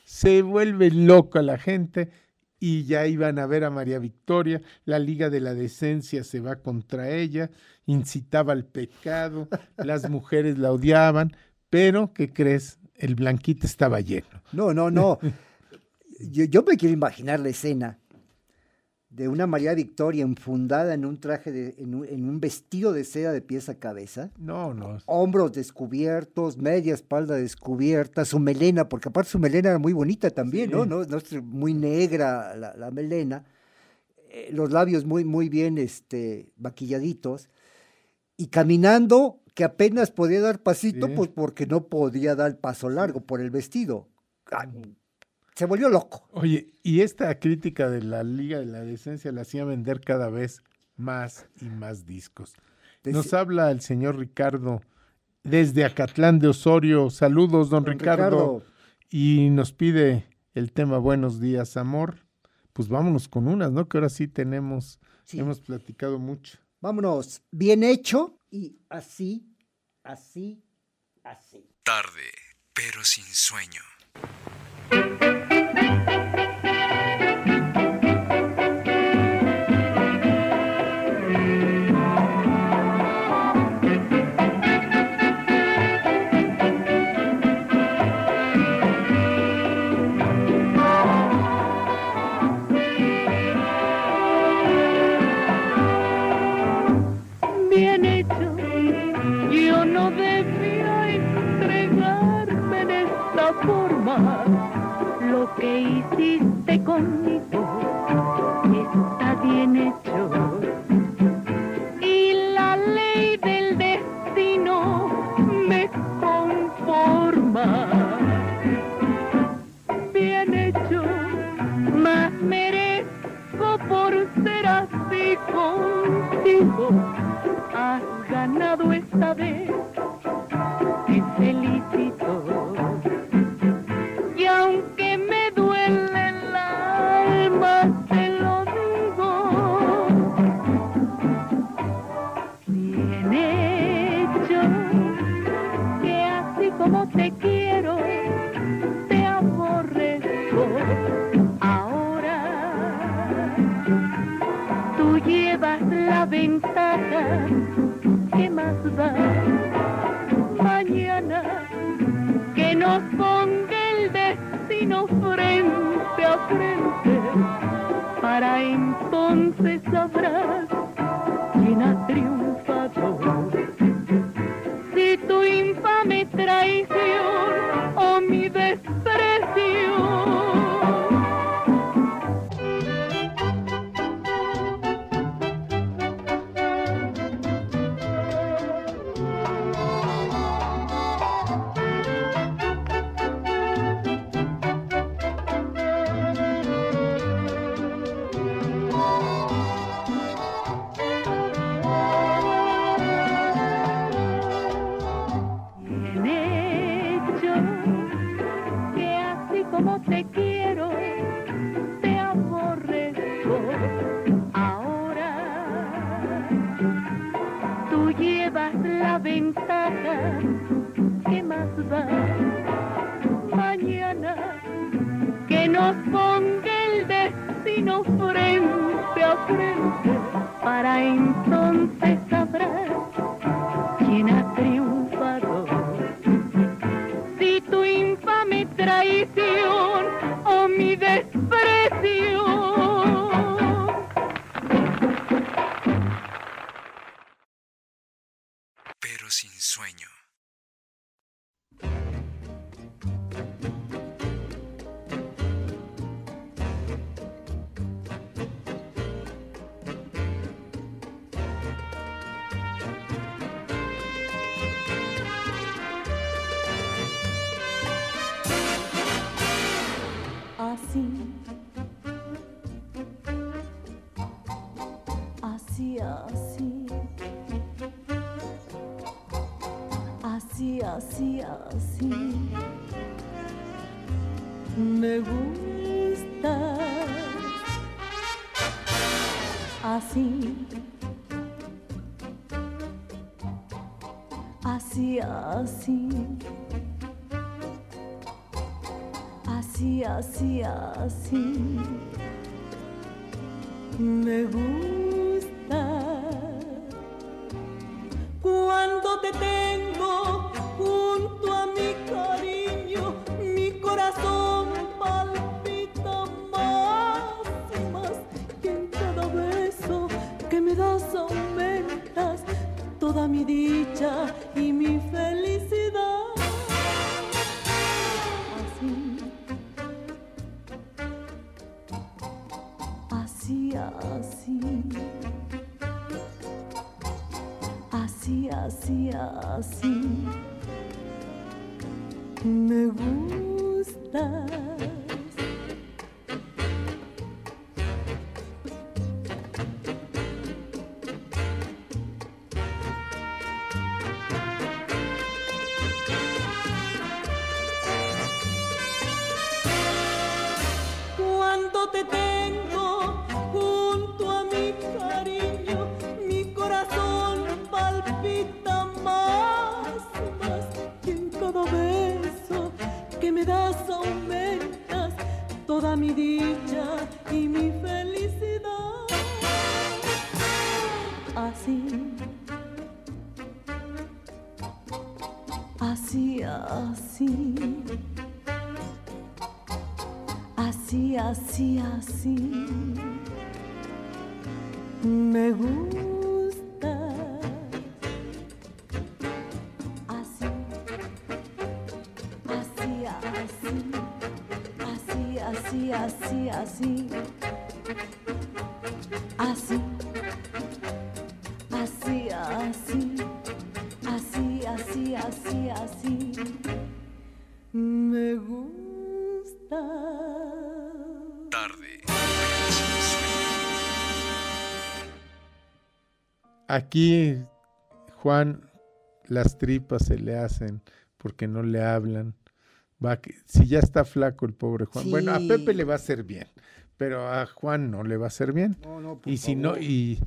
Se vuelve loca la gente y ya iban a ver a María Victoria, la Liga de la Decencia se va contra ella, incitaba al pecado, las mujeres la odiaban, pero ¿qué crees? El blanquito estaba lleno. No, no, no. Yo, yo me quiero imaginar la escena de una María Victoria enfundada en un traje, de, en, un, en un vestido de seda de pies a cabeza, No, no. hombros descubiertos, media espalda descubierta, su melena, porque aparte su melena era muy bonita también, ¿no? ¿no? No muy negra la, la melena, eh, los labios muy, muy bien este, maquilladitos, y caminando que apenas podía dar pasito, Sí. pues porque no podía dar paso largo por el vestido. Ah, Se volvió loco. Oye, y esta crítica de la Liga de la Decencia la hacía vender cada vez más y más discos. Nos habla el señor Ricardo desde Acatlán de Osorio. Saludos, don, Don Ricardo. Ricardo. Y nos pide el tema Buenos días, amor. Pues vámonos con unas, ¿no? Que ahora sí tenemos, Sí. hemos platicado mucho. Vámonos, bien hecho y así, así, así. Tarde, pero sin sueño. Lo que hiciste conmigo está bien hecho. Y la ley del destino me conforma. Bien hecho, más merezco por ser así contigo. Has ganado esta vez, ¿qué más da? Mañana que nos ponga el destino frente a frente, para entonces sabrás llevas la ventaja, ¿qué más da? Mañana que nos ponga el destino frente a frente, para entonces así, Aquí, Juan, las tripas se le hacen porque no le hablan. Va que- si ya está flaco el pobre Juan. Bueno, a. Pepe le va a hacer bien, pero a Juan no le va a hacer bien. No, no, por y si no, y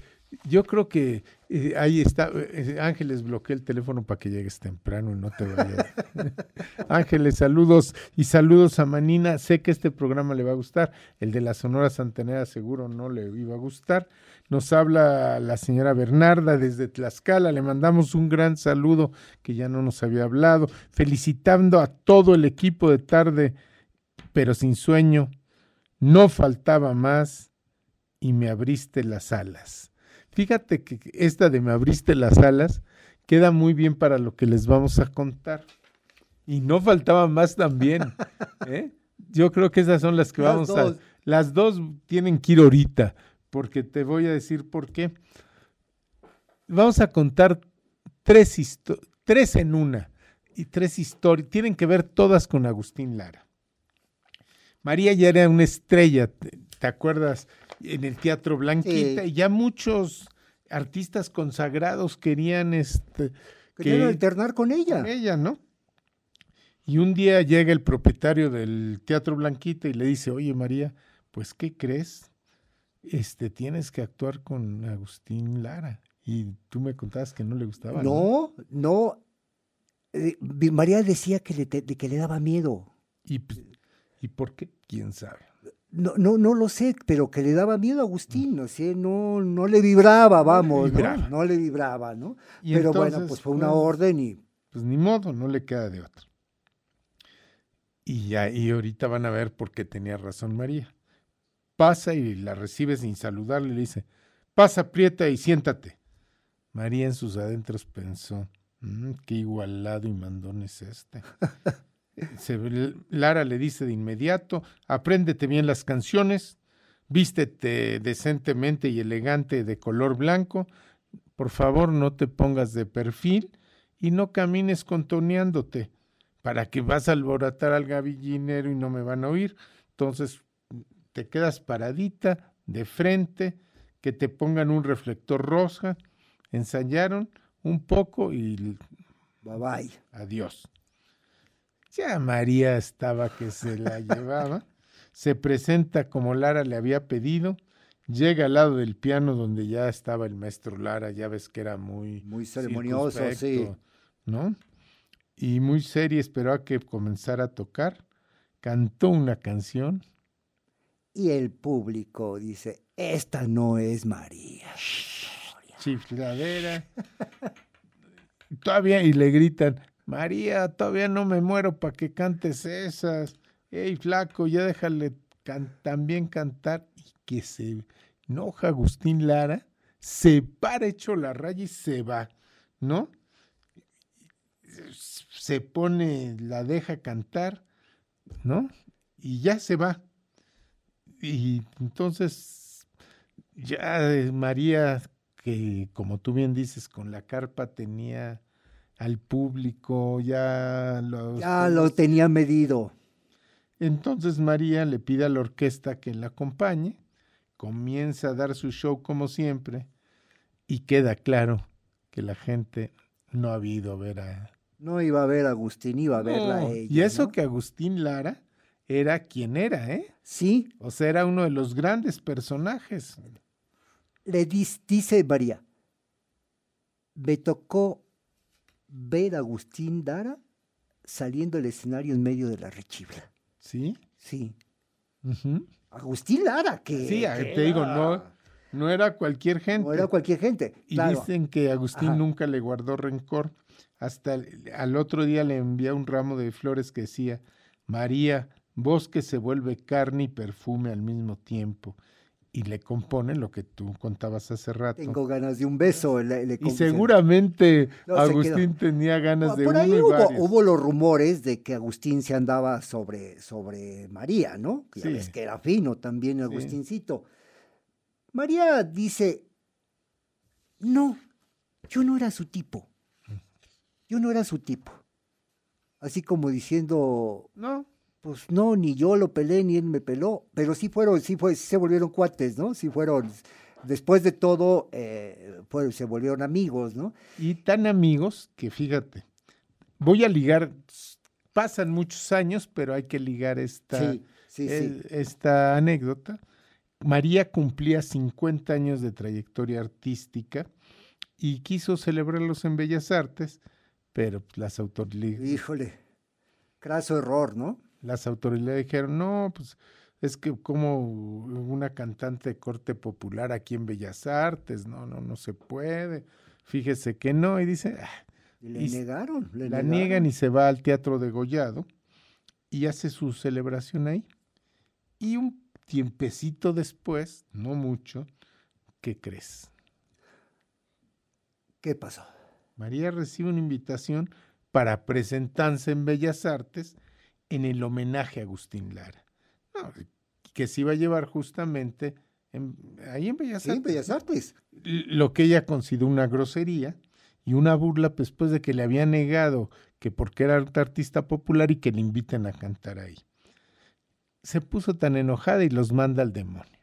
yo creo que eh, ahí está. eh, Ángeles, bloquea el teléfono para que llegues temprano y no te vayas. Ángeles, saludos y saludos a Manina. Sé que este programa le va a gustar. El de la Sonora Santanera seguro no le iba a gustar. Nos habla la señora Bernarda desde Tlaxcala. Le mandamos un gran saludo que ya no nos había hablado. Felicitando a todo el equipo de tarde, pero sin sueño. No faltaba más y me abriste las alas. Fíjate que esta de me abriste las alas queda muy bien para lo que les vamos a contar. Y no faltaba más también. ¿eh? Yo creo que esas son las que Las vamos dos. a... Las dos tienen que ir ahorita, porque te voy a decir por qué. Vamos a contar tres, tres en una y tres historias. Tienen que ver todas con Agustín Lara. María ya era una estrella, ¿te, te acuerdas? En el Teatro Blanquita, Sí. y ya muchos artistas consagrados querían este, Querían alternar con ella. con ella, ¿no? Y un día llega el propietario del Teatro Blanquita y le dice, oye María, pues ¿qué crees? Este, tienes que actuar con Agustín Lara. Y tú me contabas que no le gustaba. No, no. eh, María decía que le, te- que le daba miedo. ¿Y, pues, ¿Y por qué? ¿Quién sabe? No, no, no lo sé, pero que le daba miedo a Agustín, o sea, no, no le vibraba, vamos, ¿no? vibraba. No le vibraba, ¿no? Pero bueno, pues fue una pues, orden y Pues ni modo, no le queda de otra. Y ya, y ahorita van a ver por qué tenía razón María. Pasa y la recibe sin saludarle y le dice, pasa, prieta y siéntate. María en sus adentros pensó, "Mm, qué igualado y mandón es este. Se Lara le dice de inmediato, apréndete bien las canciones, vístete decentemente y elegante de color blanco, por favor no te pongas de perfil y no camines contoneándote, para que vas a alborotar al gavillinero y no me van a oír. Entonces te quedas paradita, de frente, que te pongan un reflector rosa, ensayaron un poco y bye bye. adiós. Ya María estaba que se la llevaba, se presenta como Lara le había pedido llega al lado del piano donde ya estaba el maestro Lara, ya ves que era muy... Muy ceremonioso, sí. ¿No? Y muy serio, esperó a que comenzara a tocar, cantó una canción, Y el público dice, esta no es María. chifladera, todavía, y le gritan, María, todavía no me muero para que cantes esas. Ey, flaco, ya déjale también cantar. Y que se enoja Agustín Lara, se para hecho la raya y se va, ¿no? Se pone, la deja cantar, ¿no? Y ya se va. Y entonces, ya eh, María, que como tú bien dices, con la carpa tenía al público, ya los... Ya lo tenía medido. Entonces María le pide a la orquesta que la acompañe, comienza a dar su show como siempre y queda claro que la gente no ha ido a ver a... No iba a ver a Agustín, iba a verla a ella. y eso ¿no? que Agustín Lara era quien era, ¿eh? Sí, O sea, era uno de los grandes personajes. le dis- dice María, me tocó ver a Agustín Dara saliendo del escenario en medio de la rechibla. ¿Sí? Sí. Agustín Lara, que, Sí, a- que te digo, no, no era cualquier gente. no era cualquier gente. Y claro. dicen que Agustín Ajá. nunca le guardó rencor. Hasta el- al otro día le envía un ramo de flores que decía, María, vos que se vuelve carne y perfume al mismo tiempo. Y le compone lo que tú contabas hace rato. Tengo ganas de un beso. le- le y seguramente No, se Agustín tenía ganas No, de por uno ahí y hubo, los rumores de que Agustín se andaba sobre, sobre María, ¿no? Que Ya Sí. ves que era fino también Agustincito. María dice, no, yo no era su tipo. Yo no era su tipo. Así como diciendo, No, pues no, ni yo lo pelé, ni él me peló. Pero sí fueron, sí, fue, sí se volvieron cuates, ¿no? Sí fueron, después de todo, eh, se volvieron amigos, ¿no? y tan amigos que fíjate, voy a ligar, pasan muchos años, pero hay que ligar esta, Sí, sí, sí. el- esta anécdota. María cumplía 50 años de trayectoria artística y quiso celebrarlos en Bellas Artes, pero pues, las, autoridades, Híjole, craso error, ¿no? Las autoridades dijeron, no, pues es que como una cantante de corte popular aquí en Bellas Artes, no, no, no se puede. Fíjese que no, y dice, "Ah, Y le Y negaron. le la negaron. niegan y se va al Teatro de Gollado y hace su celebración ahí. Y un tiempecito después, no mucho, ¿qué crees? ¿Qué pasó? María recibe una invitación para presentarse en Bellas Artes en el homenaje a Agustín Lara. No, que se iba a llevar justamente en- ahí en Bellas Sí, Artes. Bellas Artes. Lo que ella consideró una grosería y una burla pues, después de que le había negado que porque era artista popular y que le inviten a cantar ahí. Se puso tan enojada y los manda al demonio.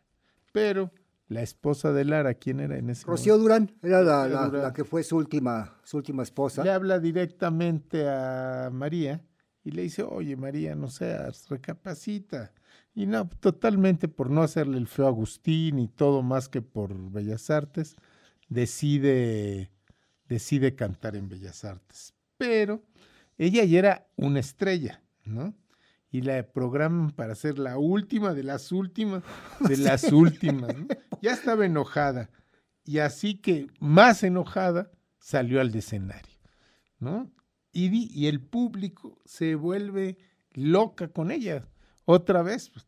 Pero la esposa de Lara, ¿quién era en ese Rocío Durán era la, Rocío la- Durán. la que fue su última, su última esposa. le habla directamente a María y le dice, oye María, no seas, recapacita. Y no, totalmente por no hacerle el feo a Agustín y todo más que por Bellas Artes, decide, decide cantar en Bellas Artes. Pero ella ya era una estrella, ¿no? Y la programan para ser la última de las últimas, de las últimas. ¿no? Ya estaba enojada. Y así que, más enojada, salió al escenario. ¿no? Y, el público se vuelve loca con ella. Otra vez. pues.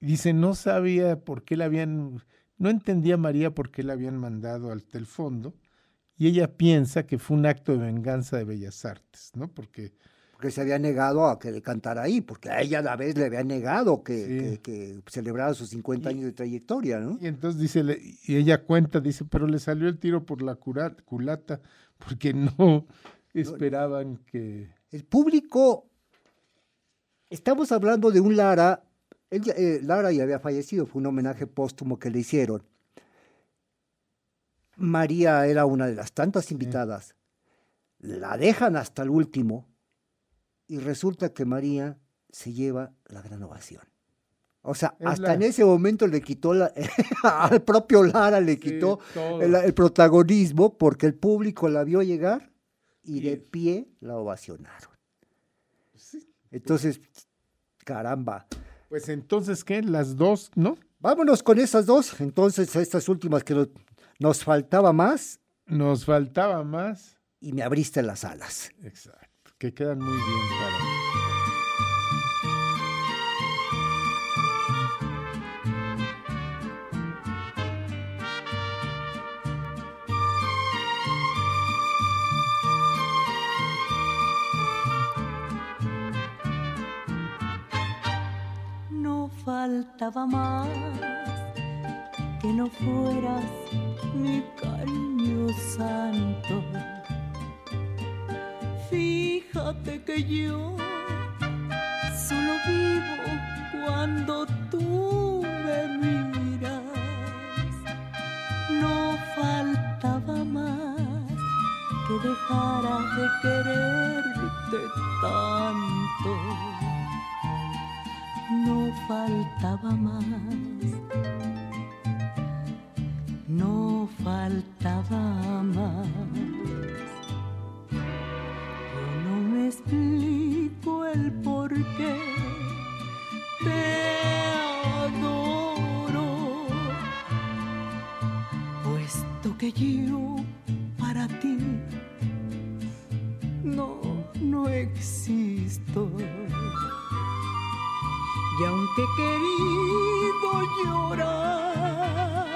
Dice, no sabía por qué la habían, no entendía María por qué la habían mandado al el fondo. Y ella piensa que fue un acto de venganza de Bellas Artes, ¿no? Porque Porque se había negado a que le cantara ahí, porque a ella a la vez le había negado que, Sí. que- que celebrara sus 50 años de trayectoria, ¿no? Y entonces dice, y ella cuenta, dice, pero le salió el tiro por la culata, porque no esperaban que... El público, estamos hablando de un Lara, él eh, Lara ya había fallecido, fue un homenaje póstumo que le hicieron. María era una de las tantas invitadas. La dejan hasta el último y resulta que María se lleva la gran ovación. O sea, Es hasta la- en ese momento le quitó la, al propio Lara le Sí, quitó el, el protagonismo porque el público la vio llegar y de pie la ovacionaron. Entonces, caramba. Pues entonces, ¿qué? Las dos, ¿no? Vámonos con esas dos. Entonces, estas últimas que no- nos faltaba más Nos faltaba más. y me abriste las alas. Exacto. Que quedan muy bien para. Faltaba más que no fueras mi cariño santo. Fíjate que yo solo vivo cuando tú me miras. No faltaba más que dejara de quererte tanto no faltaba más, no faltaba más. Yo no me explico el por qué te adoro, puesto que yo para ti no, no existo. Y aunque querido llorar,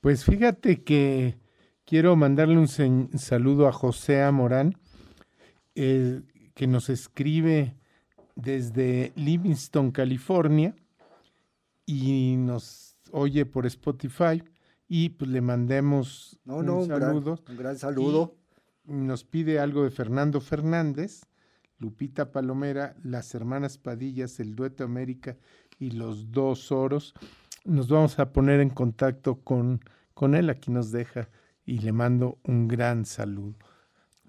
Pues fíjate que quiero mandarle un saludo a José Morán, eh, que nos escribe desde Livingston, California, y nos oye por Spotify, y pues le mandemos No, no, un gran, saludo. un gran saludo. Y nos pide algo de Fernando Fernández, Lupita Palomera, las hermanas Padillas, el dueto América y los dos oros. Nos vamos a poner en contacto con, con él, aquí nos deja y le mando un gran saludo.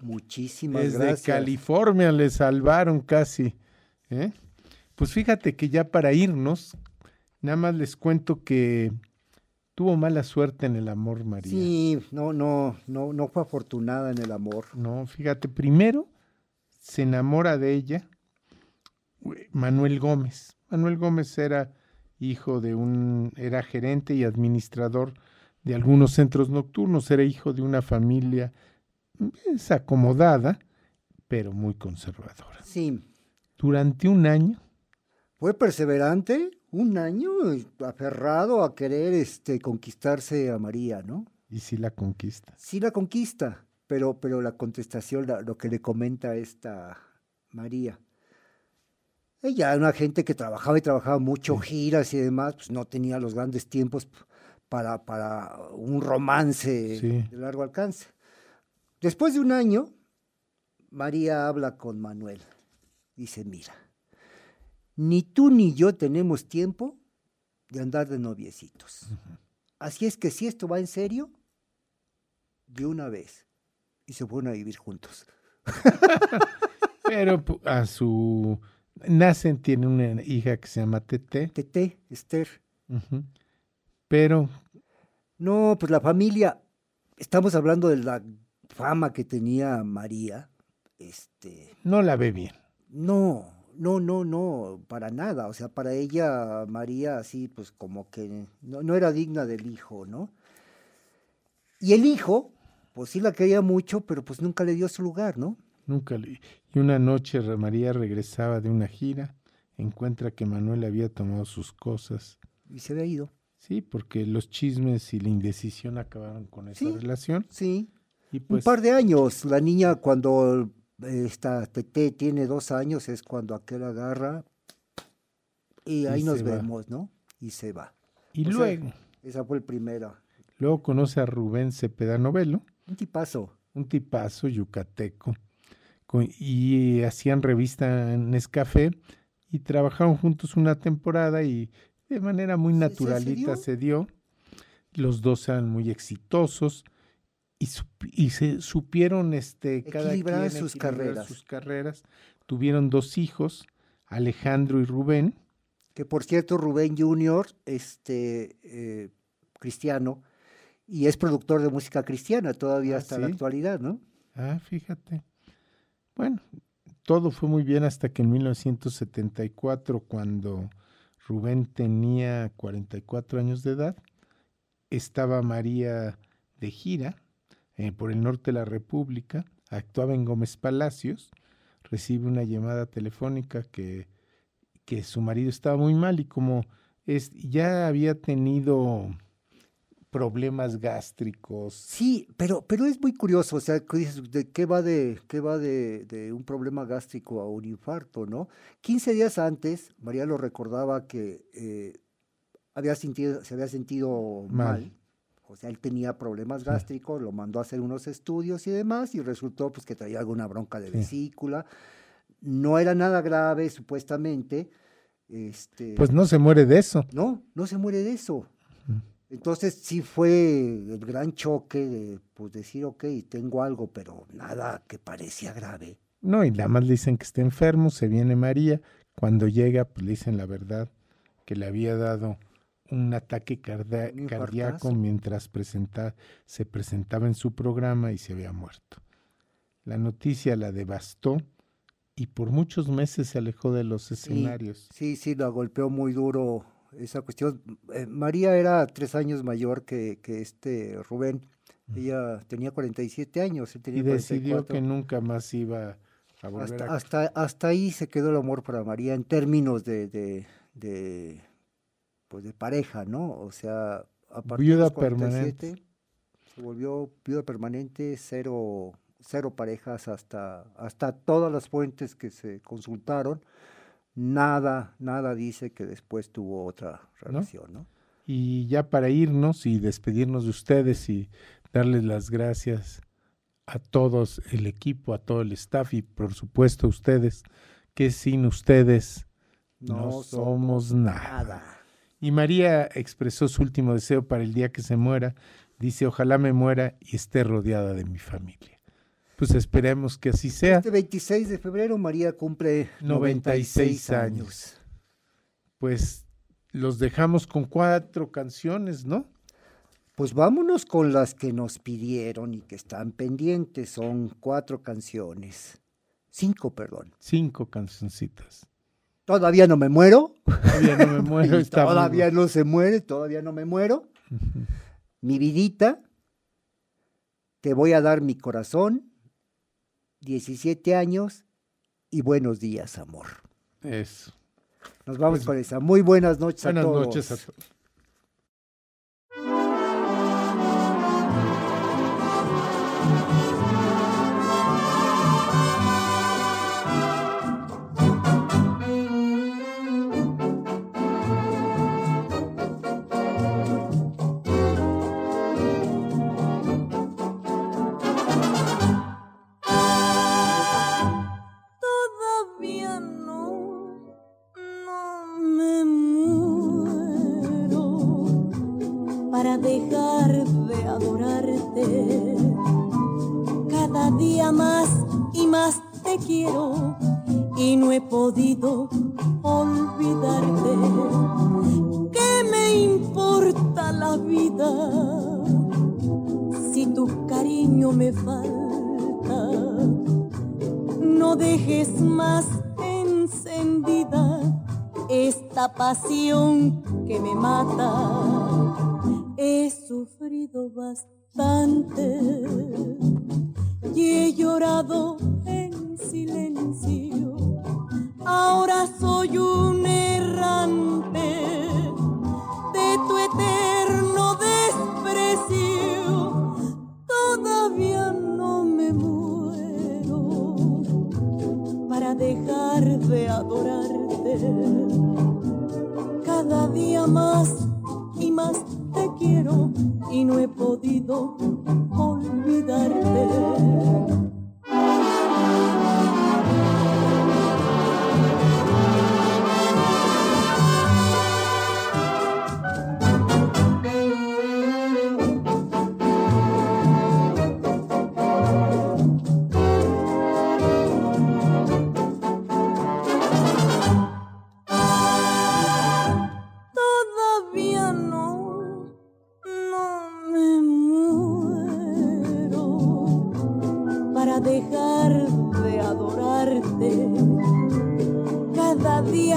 Muchísimas Desde gracias. California le salvaron casi. ¿eh? Pues fíjate que ya para irnos, nada más les cuento que tuvo mala suerte en el amor, María. Sí, no, no, no, no fue afortunada en el amor. No, fíjate, primero se enamora de ella Manuel Gómez. Manuel Gómez era hijo de un, era gerente y administrador de algunos centros nocturnos, era hijo de una familia es acomodada, pero muy conservadora. Sí, Durante un año, fue perseverante, un año aferrado a querer este, conquistarse a María, ¿no? y sí la conquista. Sí la conquista, pero, pero la contestación, la- lo que le comenta esta María. Ella era una gente que trabajaba y trabajaba mucho, giras y demás, pues no tenía los grandes tiempos para, para un romance Sí. de largo alcance. Después de un año, María habla con Manuel. Dice, mira, ni tú ni yo tenemos tiempo de andar de noviecitos. Así es que si esto va en serio, de una vez. Y se fueron a vivir juntos. Pero a su nacen tiene una hija que se llama Tete, Tete, Esther. pero No, pues la familia, estamos hablando de la fama que tenía María. Este, no la ve bien. no, no, no, no, para nada. O sea, para ella, María, así, pues como que no, no era digna del hijo, ¿no? Y el hijo, pues sí la quería mucho, pero pues nunca le dio su lugar, ¿no? Nunca le... Y una noche María regresaba de una gira, encuentra que Manuel había tomado sus cosas. Y se había ido. Sí, porque los chismes y la indecisión acabaron con esa Sí. relación. Sí, Y Un pues par de años. La niña cuando esta Tete tiene dos años es cuando aquel agarra y Y ahí nos va. vemos, ¿no? Y se va. y o sea, luego, Esa fue el primero. luego conoce a Rubén Cepeda Novelo, Un tipazo. un tipazo yucateco, y hacían revista en Nescafé y trabajaron juntos una temporada y de manera muy ¿Se- se- se naturalita dio? se dio. Los dos eran muy exitosos y, se supieron este, cada Equilibrar quien sus carreras. sus carreras. Tuvieron dos hijos, Alejandro y Rubén. Que por cierto, Rubén Junior, este eh, cristiano, y es productor de música cristiana todavía Ah, hasta la actualidad, ¿no? Ah, fíjate. Bueno, todo fue muy bien hasta que en 1974, cuando Rubén tenía 44 años de edad, estaba María de gira eh, por el norte de la República, actuaba en Gómez Palacios, recibe una llamada telefónica que, que su marido estaba muy mal y como es, ya había tenido problemas gástricos, Sí, pero, pero es muy curioso, o sea, ¿de qué va de, qué va de, de un problema gástrico a un infarto, no? 15 días antes, María lo recordaba que eh, había sentido, se había sentido Mal. mal. O sea, él tenía problemas gástricos, lo mandó a hacer unos estudios y demás, y resultó pues que traía alguna bronca de Sí. vesícula. No era nada grave, supuestamente. Este, pues no se muere de eso. no, no se muere de eso. Entonces sí fue el gran choque de pues decir, ok, tengo algo, pero nada que parecía grave. No, y nada más le dicen que está enfermo, se viene María. Cuando llega, pues le dicen la verdad, que le había dado un ataque Un cardíaco mientras presenta- se presentaba en su programa y se había muerto. La noticia la devastó y por muchos meses se alejó de los escenarios. Sí, sí, la golpeó muy duro esa cuestión. Eh, María era tres años mayor que, que este Rubén. Ella tenía 47 años, él tenía Y decidió 44. que nunca más iba a volver hasta, a... hasta, hasta ahí se quedó el amor para María en términos de, de, de, pues de pareja, ¿no? O sea, a partir Viuda de los 47 permanente. se volvió viuda permanente, cero, cero parejas hasta, hasta todas las fuentes que se consultaron. Nada, nada dice que después tuvo otra relación, ¿no? Y ya para irnos y despedirnos de ustedes y darles las gracias a todos el equipo, a todo el staff y por supuesto a ustedes, que sin ustedes no, somos nada. Y María expresó su último deseo para el día que se muera. Dice, ojalá me muera y esté rodeada de mi familia. Pues esperemos que así sea. Este 26 de febrero María cumple 96 96 años. años. Pues los dejamos con cuatro canciones, ¿no? Pues vámonos con las que nos pidieron y que están pendientes. Son cuatro canciones. Cinco, perdón. Cinco cancioncitas. Todavía no me muero. Todavía no me muero. Está todavía no se muere, todavía no me muero. Mi vidita, te voy a dar mi corazón, 17 años y buenos días, amor. Eso. Nos vamos Pues, con esa. Muy buenas noches Buenas a todos. noches a todos. Quiero y no he podido olvidarte. ¿Qué me importa la vida si tu cariño me falta? no dejes más encendida esta pasión que me mata. He sufrido bastante y he llorado en silencio. Ahora soy un errante de tu eterno desprecio. Todavía no me muero para dejar de adorarte. Cada día más y más te quiero y no he podido olvidarte.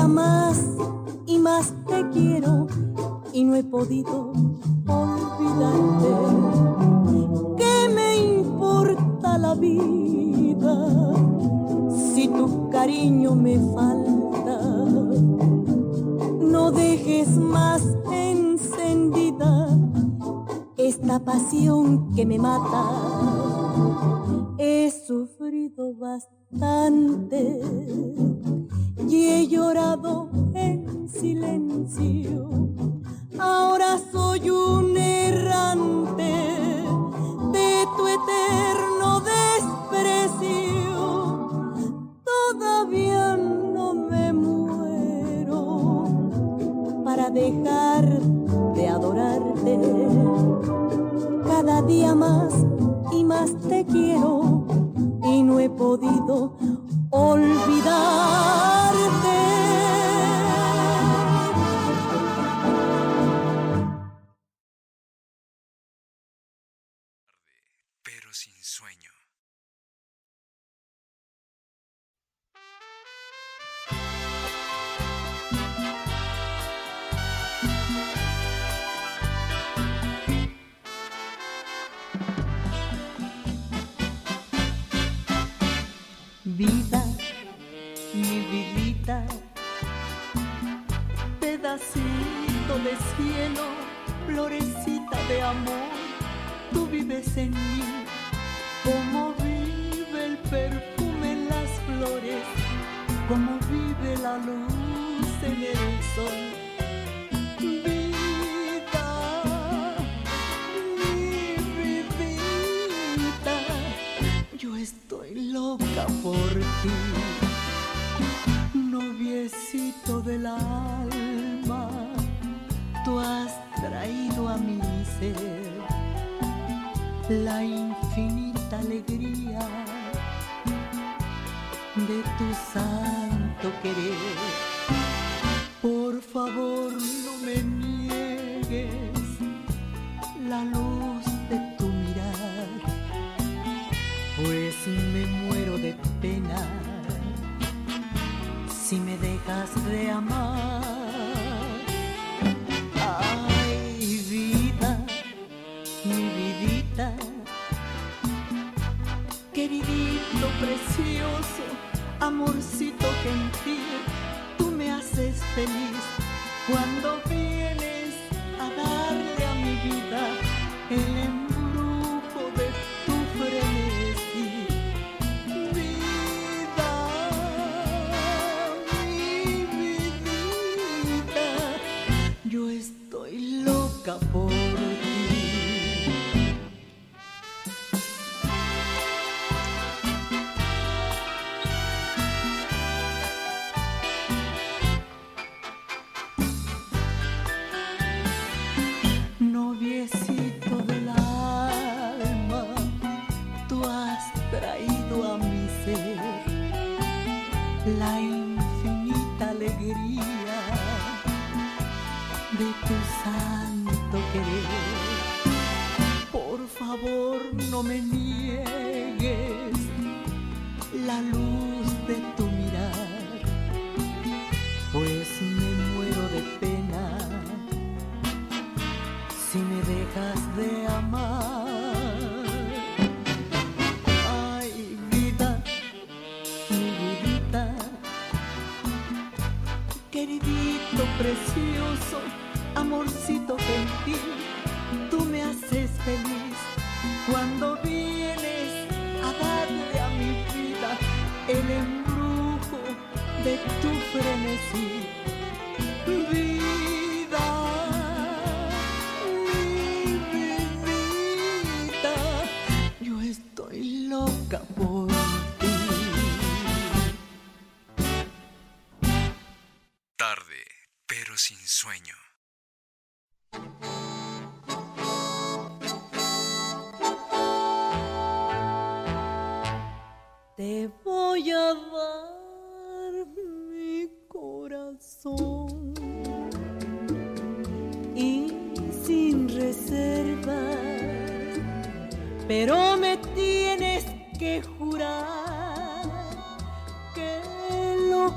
Más y más te quiero y no he podido olvidarte. ¿Qué me importa la vida si tu cariño me falta? no dejes más encendida esta pasión que me mata. He sufrido bastante y he llorado en silencio. Ahora soy un errante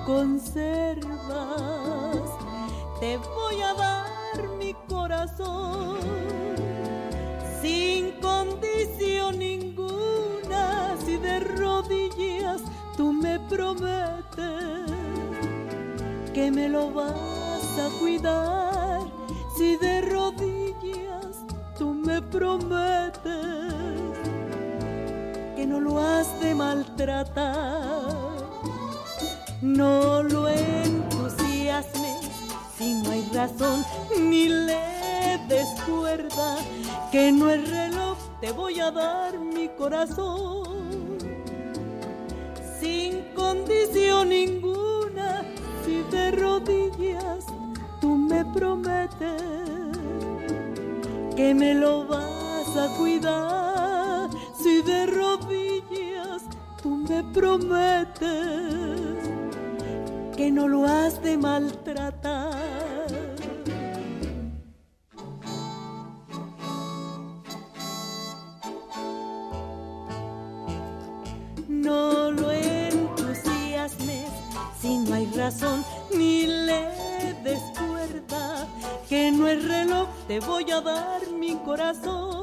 conservas. Te voy a dar mi corazón sin condición ninguna, si de rodillas tú me prometes que me lo vas a cuidar, si de rodillas tú me prometes que no lo has de maltratar, no lo entusiasmes si no hay razón ni le descuerda que no es reloj, te voy a dar mi corazón sin condición ninguna. Si de rodillas tú me prometes que me lo vas a cuidar, si de rodillas tú me prometes que no lo has de maltratar. No lo entusiasmes si no hay razón ni le descuerda que no es reloj, te voy a dar mi corazón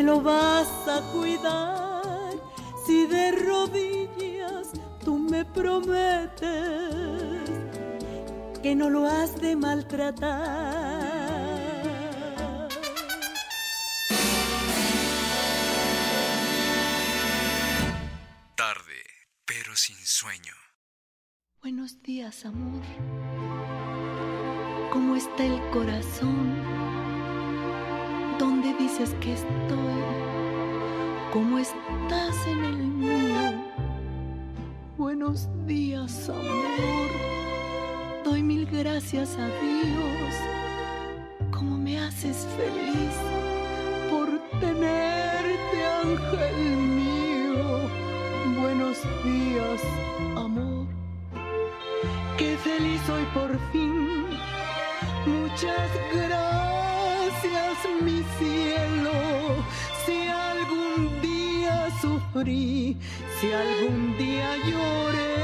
me lo vas a cuidar si de rodillas tú me prometes que no lo has de maltratar. Tarde, pero sin sueño. Buenos días, amor. ¿Cómo está el corazón? ¿Dónde dices que estoy? ¿Cómo estás en el mío? Buenos días, amor. Doy mil gracias a Dios. ¿Cómo me haces feliz por tenerte, ángel mío? Buenos días, amor. Qué feliz soy por fin. Muchas gracias, mi cielo. Si algún día sufrí, si algún día lloré,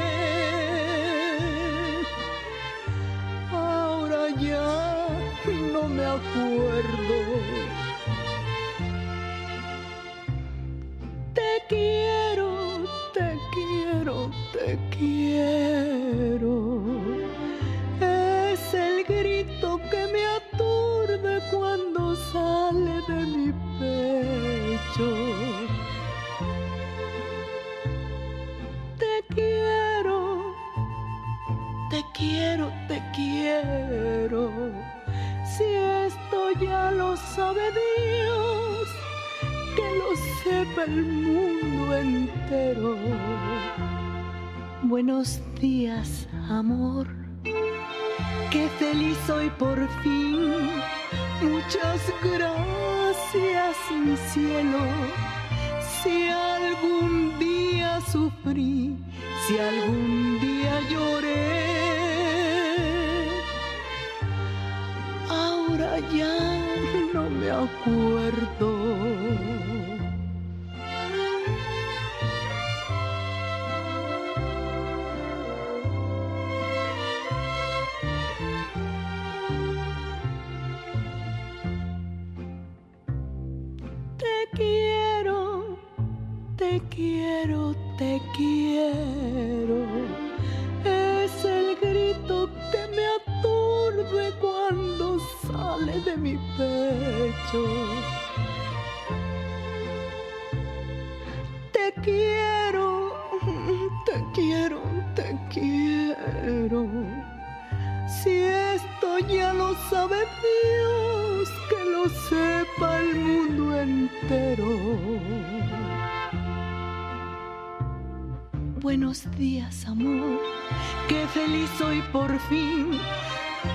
ahora ya no me acuerdo. Te quiero, te quiero, te quiero. Mi pecho. Te quiero, te quiero, te quiero. Si esto ya lo sabe Dios, que lo sepa el mundo entero. Buenos días, amor. Qué feliz soy por fin. Muchas gracias, mi cielo. Si algún día sufrí, si algún día lloré, ahora ya no me acuerdo. Te quiero, te quiero. Es el grito que me aturde cuando sale de mi pecho. Te quiero, te quiero, te quiero. Si esto ya lo sabe Dios, que lo sepa el mundo entero. Buenos días, amor, qué feliz soy por fin.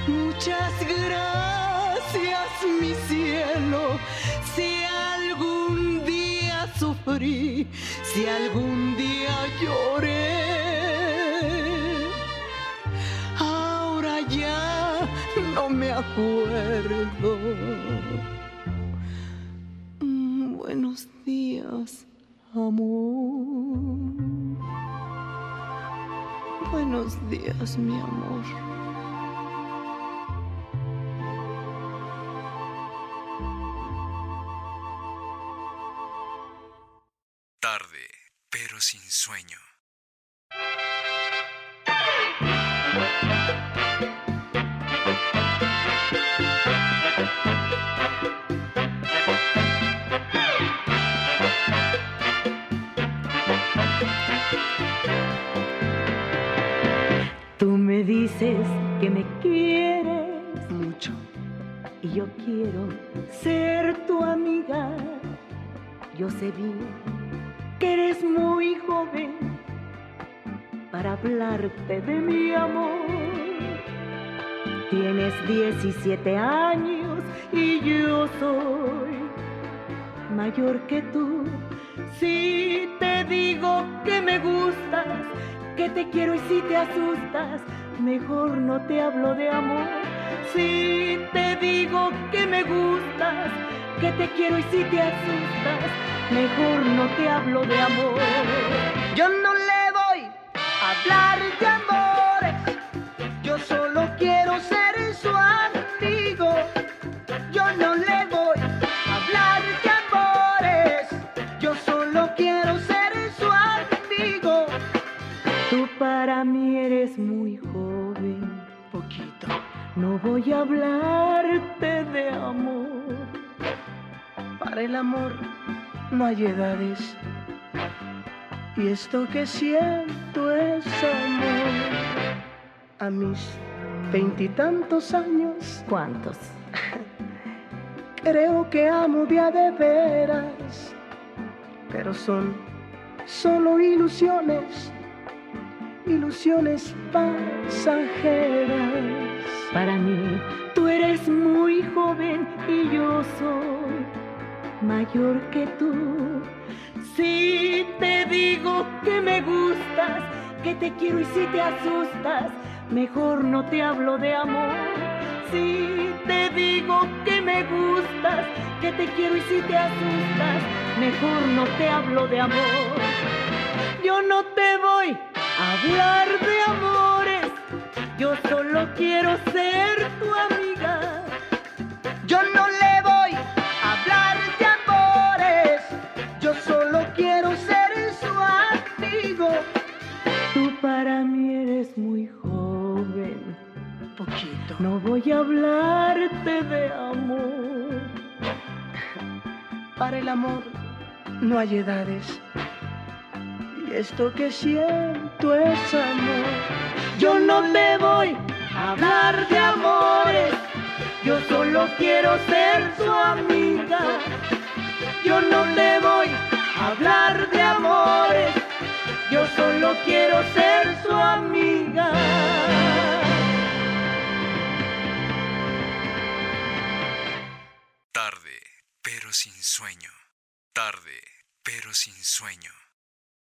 Muchas gracias, mi cielo. Si algún día sufrí, si algún día lloré, ahora ya no me acuerdo. Mm, Buenos días, amor. Buenos días, mi amor. Tarde, pero sin sueño. Dices que me quieres mucho y yo quiero ser tu amiga. Yo sé bien que eres muy joven para hablarte de mi amor. Tienes 17 años y yo soy mayor que tú. Si te digo que me gustas, que te quiero y si te asustas, mejor no te hablo de amor. Si te digo que me gustas, que te quiero y si te asustas, mejor no te hablo de amor. Yo no le voy a hablar de amores, yo solo quiero voy a hablarte de amor. Para el amor no hay edades. Y esto que siento es amor. A mis veintitantos años. ¿Cuántos? Creo que amo de a de veras. Pero son solo ilusiones. Ilusiones pasajeras. Para mí, tú eres muy joven y yo soy mayor que tú. Si te digo que me gustas, que te quiero y si te asustas, mejor no te hablo de amor. Si te digo que me gustas, que te quiero y si te asustas, mejor no te hablo de amor. Yo no te voy hablar de amores, yo solo quiero ser tu amiga. Yo no le voy a hablar de amores, yo solo quiero ser su amigo. Tú para mí eres muy joven, Poquito. no voy a hablarte de amor. Para el amor no hay edades. Esto que siento es amor. Yo no te voy a hablar de amores. Yo solo quiero ser su amiga. Yo no te voy a hablar de amores. Yo solo quiero ser su amiga. Tarde, pero sin sueño. Tarde, pero sin sueño.